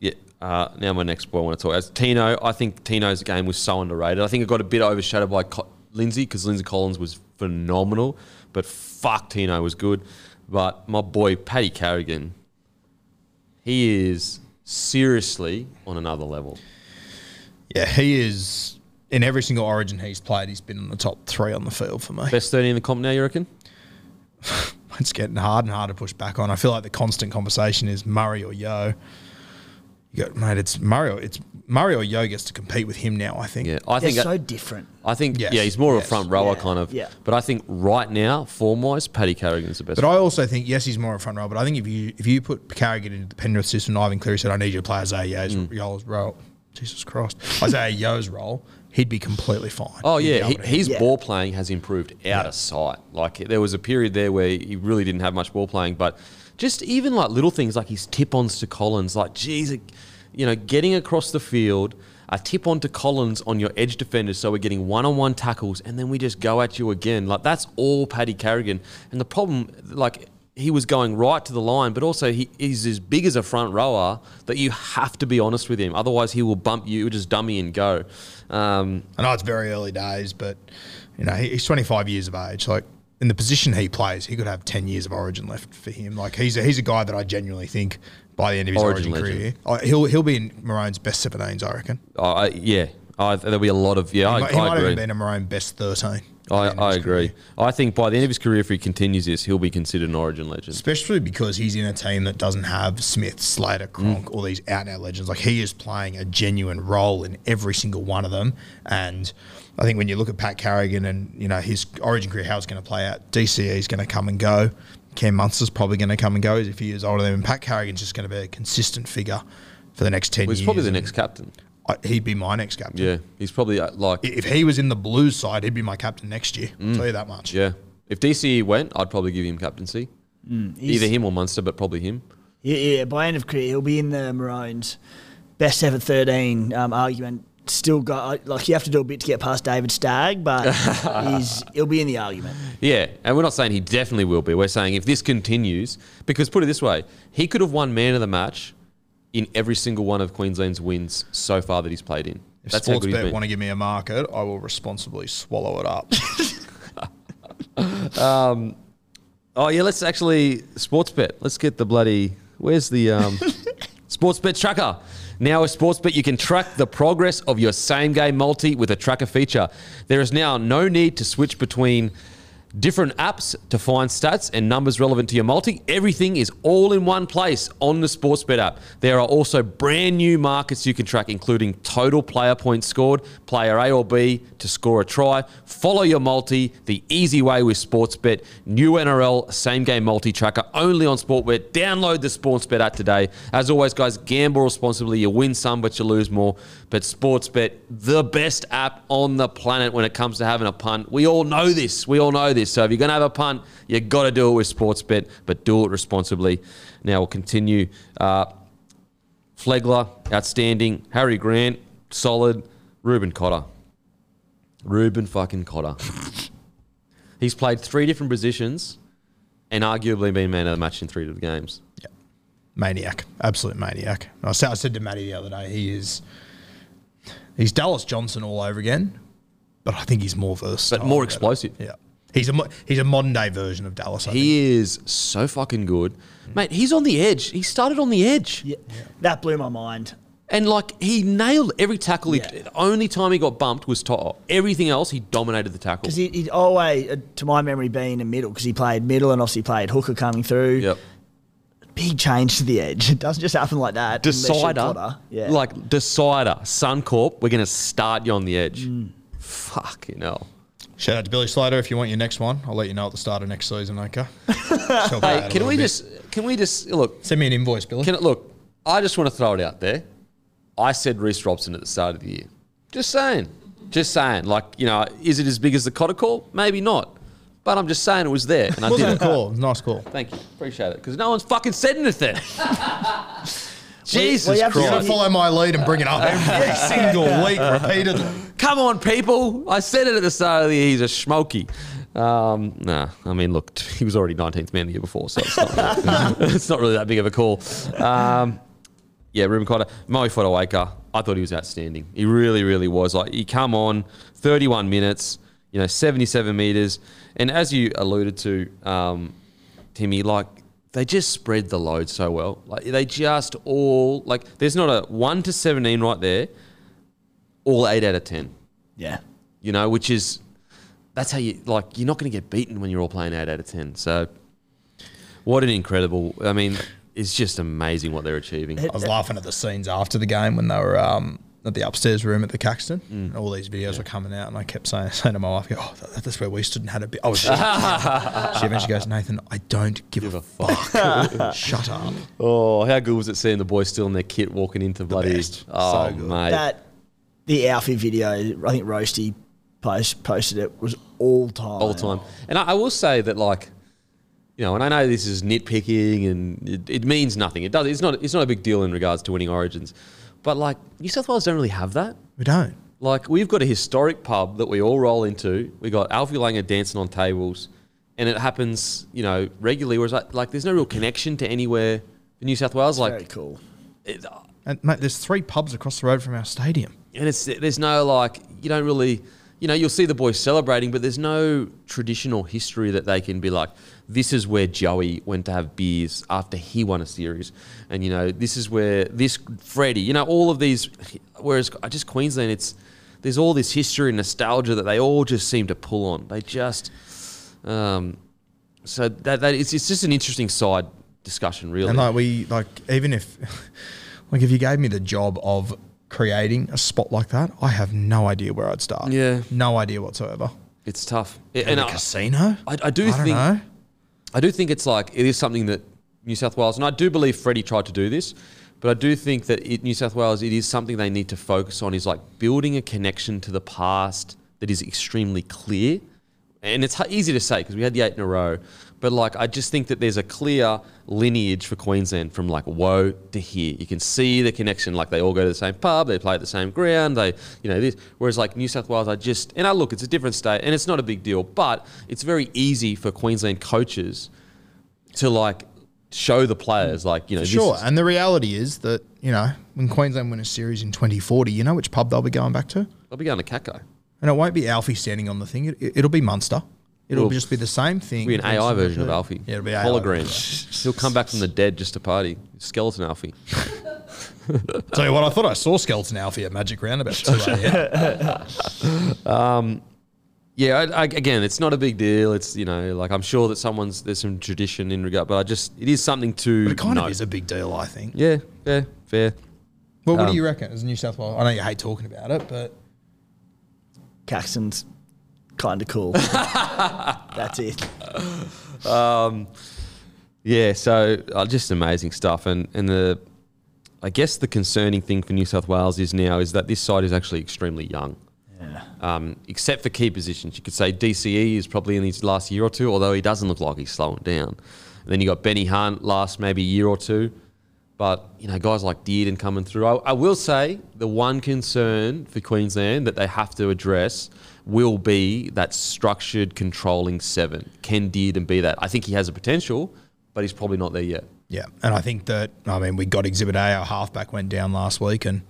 yeah. Uh, now my next boy I want to talk as Tino. I think Tino's game was so underrated. I think it got a bit overshadowed by Co- Lindsay because Lindsay Collins was phenomenal, but fuck Tino was good. But my boy Paddy Carrigan, he is seriously on another level. Yeah, he is in every single Origin he's played. He's been in the top three on the field for me. Best thirty in the comp now, you reckon? It's getting hard and hard to push back on. I feel like the constant conversation is Murray or Yeo. You got mate, it's Murray. Or, it's Murray or Yeo gets to compete with him now. I think. Yeah, I They're think so different. I think Yes, yeah, he's more of yes. a front rower Yeah, kind of. yeah. But I think right now, form wise, Paddy Carrigan's the best. But I also think yes, he's more of a front row. But I think if you if you put Carrigan into the Penrith system, and Ivan Cleary said, "I need you to play Isaiah Yeo's, Mm. Yeo's role." Jesus Christ, Isaiah Yeo's role, he'd be completely fine. Oh He'd yeah, he, his Yeah. ball playing has improved out of sight. Like there was a period there where he really didn't have much ball playing, but just even like little things like his tip-ons to Collins, like geez, you know, getting across the field, a tip on to Collins on your edge defenders, so we're getting one-on-one tackles, and then we just go at you again. Like that's all Paddy Carrigan. And the problem, like. He was going right to the line, but also he is as big as a front rower that you have to be honest with him. Otherwise, he will bump you, just dummy and go. Um, I know it's very early days, but you know he's 25 years of age. Like in the position he plays, he could have 10 years of Origin left for him. Like he's a, he's a guy that I genuinely think by the end of his Origin Origin, career, he'll he'll be in Maroon's best 17s. I reckon. Oh, yeah, I, there'll be a lot of yeah. he I, might, he I might agree. have been a Maroon best 13. I, by the end of I agree. career. I think by the end of his career, if he continues this, he'll be considered an Origin legend. Especially because he's in a team that doesn't have Smith, Slater, Cronk, Mm. all these out and out legends. Like he is playing a genuine role in every single one of them. And I think when you look at Pat Carrigan and you know his Origin career, how it's going to play out, DCE is going to come and go. Cam Munster's probably going to come and go. He's a few years older than him. And Pat Carrigan's just going to be a consistent figure for the next ten Well, he's years. probably the next captain. I, he'd be my next captain. Yeah, he's probably uh, like If he was in the Blues side, he'd be my captain next year. I'll tell you that much. Mm. yeah. If DCE went, I'd probably give him captaincy. He's- Either him or Munster, but probably him. Yeah, yeah, by end of career, he'll be in the Maroons best ever 13 um, argument. Still got like you have to do a bit to get past David Stagg, but he's he'll be in the argument. Yeah, and we're not saying he definitely will be. We're saying if this continues, because put it this way, he could have won man of the match in every single one of Queensland's wins so far that he's played in. If That's how good he's Sportsbet want to give me a market, I will responsibly swallow it up. Oh yeah, let's actually sports bet. Let's get the bloody. Where's the um, sports bet tracker? Now with Sportsbet, you can track the progress of your same game multi with a tracker feature. There is now no need to switch between different apps to find stats and numbers relevant to your multi. Everything is all in one place on the Sportsbet app. There are also brand new markets you can track, including total player points scored, player A or B to score a try. Follow your multi the easy way with Sportsbet. New NRL same game multi tracker only on Sportsbet. Download the Sportsbet app today. As always, guys, gamble responsibly. You win some, but you lose more. But Sportsbet, the best app on the planet when it comes to having a punt. We all know this. We all know this. So if you're going to have a punt, you got to do it with Sportsbet, but do it responsibly. Now we'll continue. Uh, Flegler, outstanding. Harry Grant, solid. Reuben Cotter. Reuben fucking Cotter. He's played three different positions and arguably been man of the match in three of the games. Yeah. Maniac. Absolute maniac. I said, I said to Matty the other day, he is he's Dallas Johnson all over again, but I think he's more versatile. But more about it. explosive. Yeah. He's a he's a modern day version of Dallas. I think. He is so fucking good. Mate, he's on the edge. He started on the edge. Yeah. That blew my mind. And like he nailed every tackle. He, Yeah. the only time he got bumped was top. Everything else, he dominated the tackle. Because he, he'd always, uh, to my memory, been in the middle because he played middle and obviously played hooker coming through. Yep. Big change to the edge. It doesn't just happen like that. unless you're Decider, Cotter. Yeah. like decider, Suncorp. We're gonna start you on the edge. Mm. you know. Shout out to Billy Slater if you want your next one. I'll let you know at the start of next season, okay? Hey, can we bit. just can we just look? send me an invoice, Billy? Can it look? I just want to throw it out there. I said Reece Robson at the start of the year. Just saying. Just saying. Like you know, is it as big as the Cotter call? Maybe not. But I'm just saying it was there, and I wasn't did a it. call. It was a nice call. Thank you. Appreciate it. Because no one's fucking said anything. Jesus well, you have to You're Christ. to follow my lead and bring it up every single week repeatedly. Come on, people. I said it at the start of the year. He's a schmokey. Um, nah, I mean, look, he was already 19th man the year before, so it's not, really, it's not really that big of a call. Um, yeah, Reuben Cotter. Moe Fotuaika, I thought he was outstanding. He really, really was. Like, he come on, 31 minutes, you know, 77 metres. And as you alluded to, um, Timmy, like, they just spread the load so well. Like, they just all, like, there's not a 1 to 17 right there, all 8 out of 10 yeah. you know, which is that's how you like you're not going to get beaten when you're all playing eight out of ten. So, what an incredible! I mean, it's just amazing what they're achieving. I was laughing at the scenes after the game when they were um, at the upstairs room at the Caxton. And all these videos were coming out, and I kept saying, saying to my wife, "Oh, that, that's where we stood and had a bit." I was. she eventually goes, "Nathan, I don't give, a, fuck. Shut up." Oh, how good was it seeing the boys still in their kit walking into bloody? best. Oh, So good. mate. That, the Alfie video, I think Roasty post, posted it, was all time. all time. And I, I will say that, like, you know, and I know this is nitpicking and it, it means nothing. It does. It's not. It's not a big deal in regards to winning Origins, but like New South Wales don't really have that. We don't. Like we've got a historic pub that we all roll into. We got Alfie Langer dancing on tables, and it happens, you know, regularly. Whereas like, like there's no real connection to anywhere in New South Wales. Very Like, cool. it, uh, And mate, there's three pubs across the road from our stadium. and it's there's no like you don't really you know you'll see the boys celebrating but there's no traditional history that they can be like this is where Joey went to have beers after he won a series. And you know this is where this Freddie you know all of these whereas just Queensland it's there's all this history and nostalgia that they all just seem to pull on. They just um so that, that it's, it's just an interesting side discussion really. And like we like even if like if you gave me the job of creating a spot like that, I have no idea where I'd start. Yeah. No idea whatsoever. it's tough and And a I- casino? I, I do I don't think know. I do think it's like it is something that New South Wales, and I do believe Freddie tried to do this, but I do think that it, New South Wales, it is something they need to focus on. Is like building a connection to the past that is extremely clear, and it's easy to say because we had the eight in a row, but like I just think that there's a clear lineage for Queensland from like woe to here. You can see the connection. Like they all go to the same pub, they play at the same ground, they you know this. Whereas like New South Wales, I just and I look, it's a different state, and it's not a big deal, but it's very easy for Queensland coaches to like show the players like you know sure. And the reality is that, you know, when Queensland win a series in 2040, you know which pub they'll be going back to? they'll be going to Caco. And it won't be Alfie standing on the thing. It, it'll be Munster. It'll Well, just be the same thing. Be an AI version of Alfie. Yeah, it'll be AI. hologram. He'll come back from the dead just to party. Skeleton Alfie. Tell you what, I thought I saw Skeleton Alfie at Magic Round about 2 a.m. Yeah, I, I, again, it's not a big deal. It's you know, like I'm sure that someone's there's some tradition in regard, but I just it is something to. But it kind note. of is a big deal, I think. Yeah, yeah, fair. Well, what Um, do you reckon as New South Wales? I know you hate talking about it, but Caxton's kind of cool. That's it. Yeah, so uh, just amazing stuff, and and the, I guess the concerning thing for New South Wales is now is that this side is actually extremely young. Yeah. um, except for key positions. You could say DCE is probably in his last year or two, although he doesn't look like he's slowing down. And then you got Benny Hunt last maybe year or two. But you know, guys like Dearden coming through. I, I will say the one concern for Queensland that they have to address will be that structured, controlling seven. Can Dearden be that? I think he has a potential, but he's probably not there yet. Yeah, and I think that I mean we got Exhibit A. Our halfback went down last week, and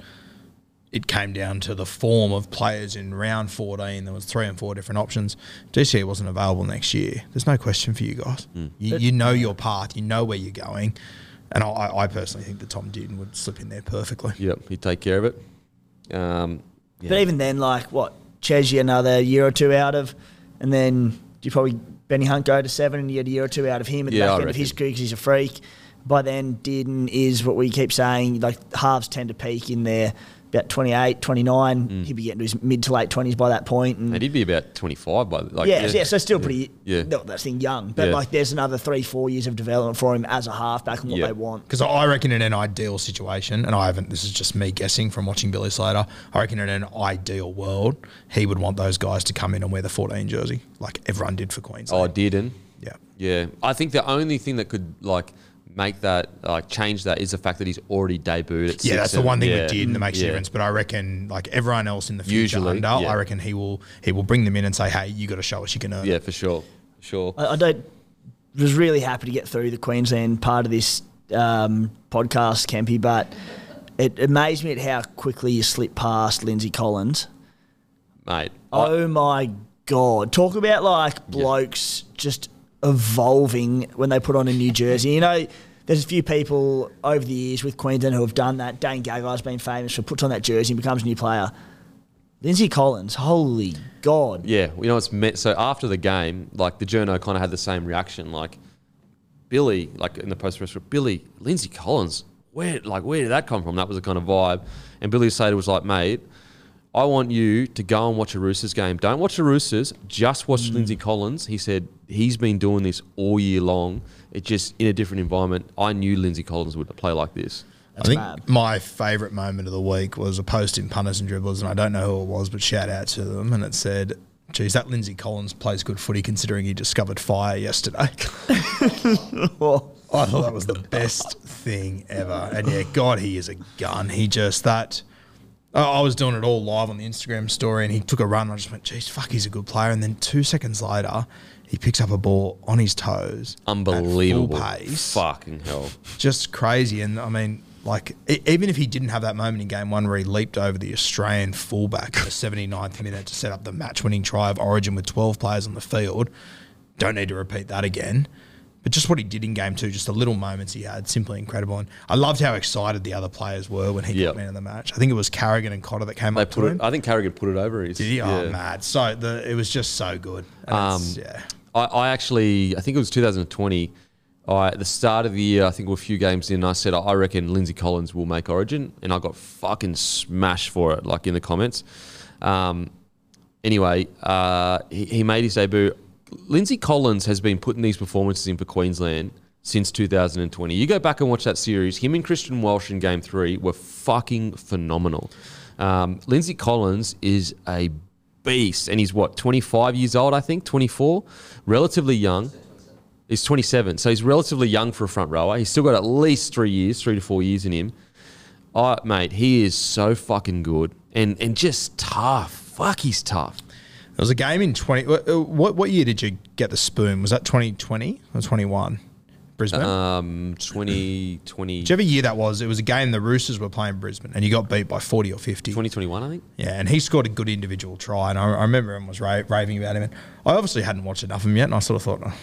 it came down to the form of players in round 14. There was three and four different options. DCE wasn't available next year. There's no question for you guys. You, you know your path. You know where you're going. And I, I personally think that Tom Dearden would slip in there perfectly. Yep, he'd take care of it. Um, yeah. But even then, like what Ches you another year or two out of, and then you probably Benny Hunt go to seven, and you get a year or two out of him at the back I end of his reckon. career because he's a freak. By then, Dearden is what we keep saying. Like halves tend to peak in there about 28, 29. Mm. He'd be getting to his mid to late twenties by that point, and And he'd be about 25 by the like, yeah, yeah, so still pretty, Yeah. not that thing young, but Yeah. like there's another three, four years of development for him as a halfback and what Yeah. they want. Because I reckon in an ideal situation, and I haven't, this is just me guessing from watching Billy Slater, I reckon in an ideal world, he would want those guys to come in and wear the 14 jersey, like everyone did for Queensland. Oh, Queensland. Dearden. yeah. Yeah, I think the only thing that could like make that like change that is the fact that he's already debuted. At Yeah, six, that's the one thing yeah. with Dearden that makes a Yeah. difference. But I reckon, like everyone else in the future Usually, under, yeah. I reckon he will he will bring them in and say, "Hey, you got to show us you can earn." Yeah, for sure, sure. I, I don't was really happy to get through the Queensland part of this um, podcast, Kempy, but it amazed me at how quickly you slip past Lindsay Collins. Mate, Oh my god! Talk about like blokes just evolving when they put on a new jersey. You know, there's a few people over the years with Queensland who have done that. Dane Gagai's been famous for puts on that jersey and becomes a new player. Lindsay Collins, holy god! Yeah, you know it's meant. So after the game, like the journo kind of had the same reaction. Like Billy, like in the post press, Billy Lindsay Collins, where like where did that come from? That was the kind of vibe. And Billy Slater was like, mate. I want you to go and watch a Roosters game. Don't watch the Roosters. Just watch mm. Lindsay Collins. He said he's been doing this all year long. It just in a different environment. I knew Lindsay Collins would play like this. I think mad. my favourite moment of the week was a post in punters and dribblers, and I don't know who it was, but shout out to them, and it said. Geez, that Lindsay Collins plays good footy considering he discovered fire yesterday. I thought that was the best thing ever. And yeah, God, he is a gun. He just that. I I was doing it all live on the Instagram story, and he took a run. And I just went, "Geez, fuck, he's a good player." And then two seconds later, he picks up a ball on his toes, Unbelievable. pace, Fucking hell. just crazy. And I mean, like, e- even if he didn't have that moment in game one where he leaped over the Australian fullback in the 79th minute to set up the match-winning try of Origin with 12 players on the field, don't need to repeat that again. But just what he did in game two, just the little moments he had, simply incredible. And I loved how excited the other players were when he Yep. got man of the match. I think it was Carrigan and Cotter that came They up to put him. I think Carrigan put it over. His, Did he? Oh, yeah. mad. So the, it was just so good. And Um, yeah. I, I actually, I think it was 2020. I, at the start of the year, I think we're a few games in. I said I reckon Lindsay Collins will make Origin, and I got fucking smashed for it, like in the comments. Um, anyway, uh, he, he made his debut. Lindsay Collins has been putting these performances in for Queensland since 2020. You go back and watch that series. Him and Christian Welch in Game Three were fucking phenomenal. Um, Lindsay Collins is a beast, and he's what 25 years old, I think, 24, relatively young. He's 27, so he's relatively young for a front rower. He's still got at least three years, three to four years in him. Oh, mate, he is so fucking good and and just tough. Fuck, he's tough. There was a game in 20. What, uh, what, what year did you get the spoon? Was that 2020 or 21? Brisbane? Um, 2020, Whichever year that was, it was a game the Roosters were playing Brisbane and you got beat by 40 or 50. 2021, I think. Yeah, and he scored a good individual try. And I, I remember him was ra- raving about him. And I obviously hadn't watched enough of him yet. And I sort of thought, oh,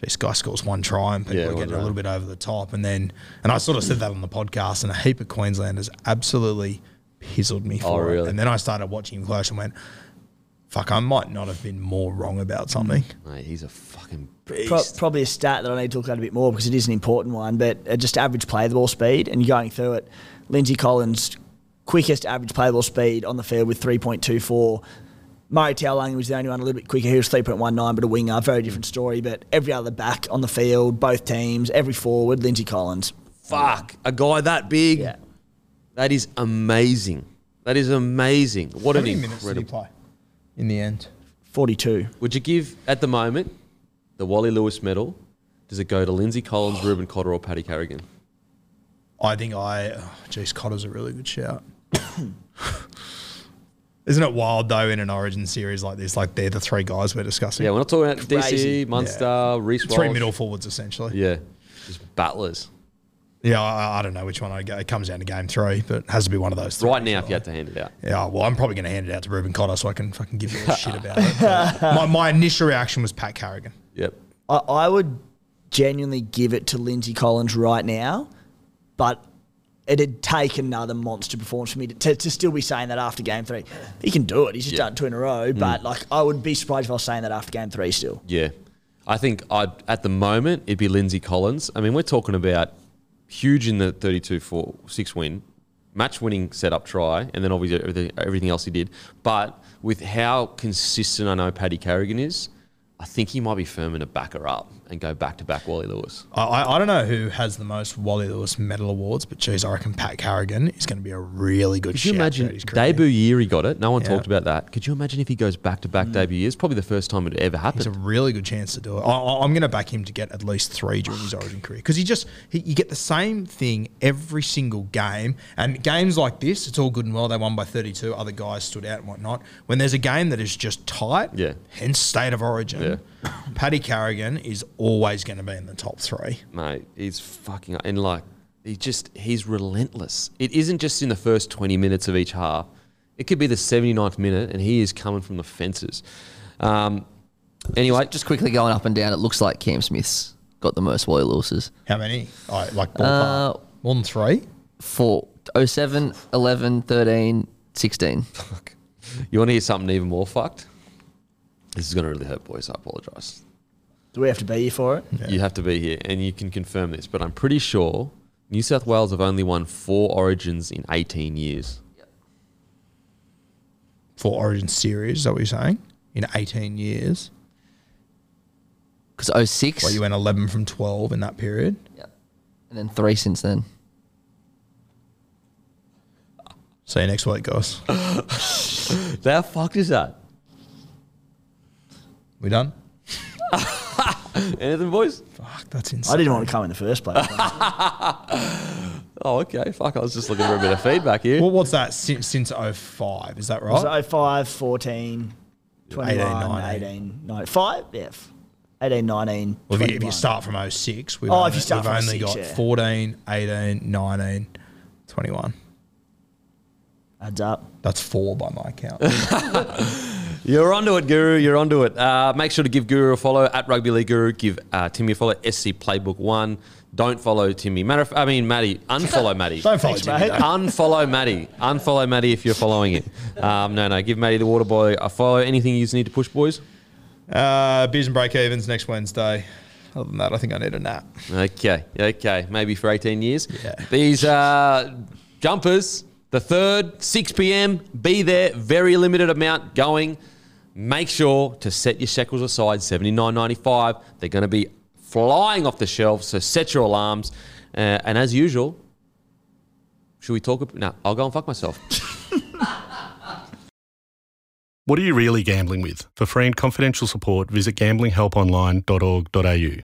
this guy scores one try and people Yeah, are getting a little bit over the top. And then, and I sort of said that on the podcast, and a heap of Queenslanders absolutely pizzled me for Oh, it. really? And then I started watching him close and went, fuck, I might not have been more wrong about something. Mate, he's a fucking. Pro- probably a stat that I need to look at a bit more because it is an important one. But uh, just average play the ball speed, and you're going through it. Lindsay Collins, quickest average play the ball speed on the field with 3.24. Murray Taulagi was the only one a little bit quicker. He was 3.19, but a winger, very different story. But every other back on the field, both teams, every forward, Lindsay Collins. Fuck, a guy that big. Yeah. That is amazing. That is amazing. What How an many minutes did he play in the end? 42. Would you give at the moment the Wally Lewis medal? Does it go to Lindsay Collins, oh. Reuben Cotter, or Paddy Carrigan? I think I, oh, geez, Cotter's a really good shout. Isn't it wild though in an Origin series like this? Like they're the three guys we're discussing. Yeah, we're not talking about Crazy. DC, Munster, Reece three middle forwards essentially. Yeah, just battlers. Yeah, I, I don't know which one I go. It comes down to game three, but it has to be one of those. Three Right now, if you had to hand it out. Yeah, well, I'm probably going to hand it out to Reuben Cotter so I can fucking give you a shit about it. But my, my initial reaction was Pat Carrigan. Yep. I, I would genuinely give it to Lindsay Collins right now, but it'd take another monster performance for me to, to, to still be saying that after game three. He can do it. He's just Yeah. done two in a row, mm. but like I would be surprised if I was saying that after game three still. Yeah. I think I'd, at the moment, it'd be Lindsay Collins. I mean, we're talking about huge in the 32 4 6 win, match winning setup try, and then obviously everything, everything else he did. But with how consistent I know Paddy Carrigan is, I think he might be firming to back her up and go back to back Wally Lewis. I, I, don't know who has the most Wally Lewis medal awards, but geez, I reckon Pat Carrigan is going to be a really good Could you imagine his debut year he got it? No one Yeah. talked about that. Could you imagine if he goes back to back mm. debut years? Probably the first time it ever happened. It's a really good chance to do it. I, I'm going to back him to get at least three during his Origin career because he just he, you get the same thing every single game. And games like this, it's all good and well. They won by 32. Other guys stood out and whatnot. When there's a game that is just tight, Yeah. hence state of origin. Paddy Carrigan is always going to be in the top three. mate. He's fucking and like he just he's relentless. It isn't just in the first twenty minutes of each half. It could be the 79th minute, and he is coming from the fences. Um, anyway, Just quickly going up and down, it looks like Cam Smith's got the most Wally losses. How many? Oh, like ballpark. Uh, more than three. For 07, 11, 13, 16. you want to hear something even more fucked? This is going to really hurt, boys. I apologise. Do we have to be here for it? You have to be here, and you can confirm this, but I'm pretty sure New South Wales have only won four Origins in 18 years. For Origin series, is that what you're saying? In 18 years. Because 06. Well, you went 11 from 12 in that period. yeah. And then three since then. See you next week, guys. How fucked is that? We done? Anything, boys? Fuck, that's insane. I didn't want to come in the first place. Oh, okay. Fuck, I was just looking for a bit of feedback here. Well, what's that since, since 05? Is that right? Was 05, 14, 21, 18, 18, 19. 18 no, 5? Yeah. f- 18, 19, Well, if, you, if you start from 06, we've Oh, only, if you start we've from only 06, got yeah. 14, 18, 19, 21. Adds up. That's four by my count. You're onto it, Guru. You're onto it. Uh, make sure to give Guru a follow at Rugby League Guru. Give uh, Timmy a follow. SC Playbook One. Don't follow Timmy. Matter of, I mean, Matty. Unfollow Matty. Don't follow Thanks, Jimmy. mate. Unfollow Matty. Unfollow Matty if you're following it. Um, no, no. Give Matty the water boy a follow. Anything you need to push, boys? Uh, beers and break evens next Wednesday. Other than that, I think I need a nap. Okay, okay. Maybe for 18 years. Yeah. These uh, jumpers, the third, 6 p.m. Be there. Very limited amount going. Make sure to set your shekels aside. 79.95. They're going to be flying off the shelves. So set your alarms. Uh, and as usual, should we talk? ab- No, I'll go and fuck myself. What are you really gambling with? For free and confidential support, visit gamblinghelponline.org.au.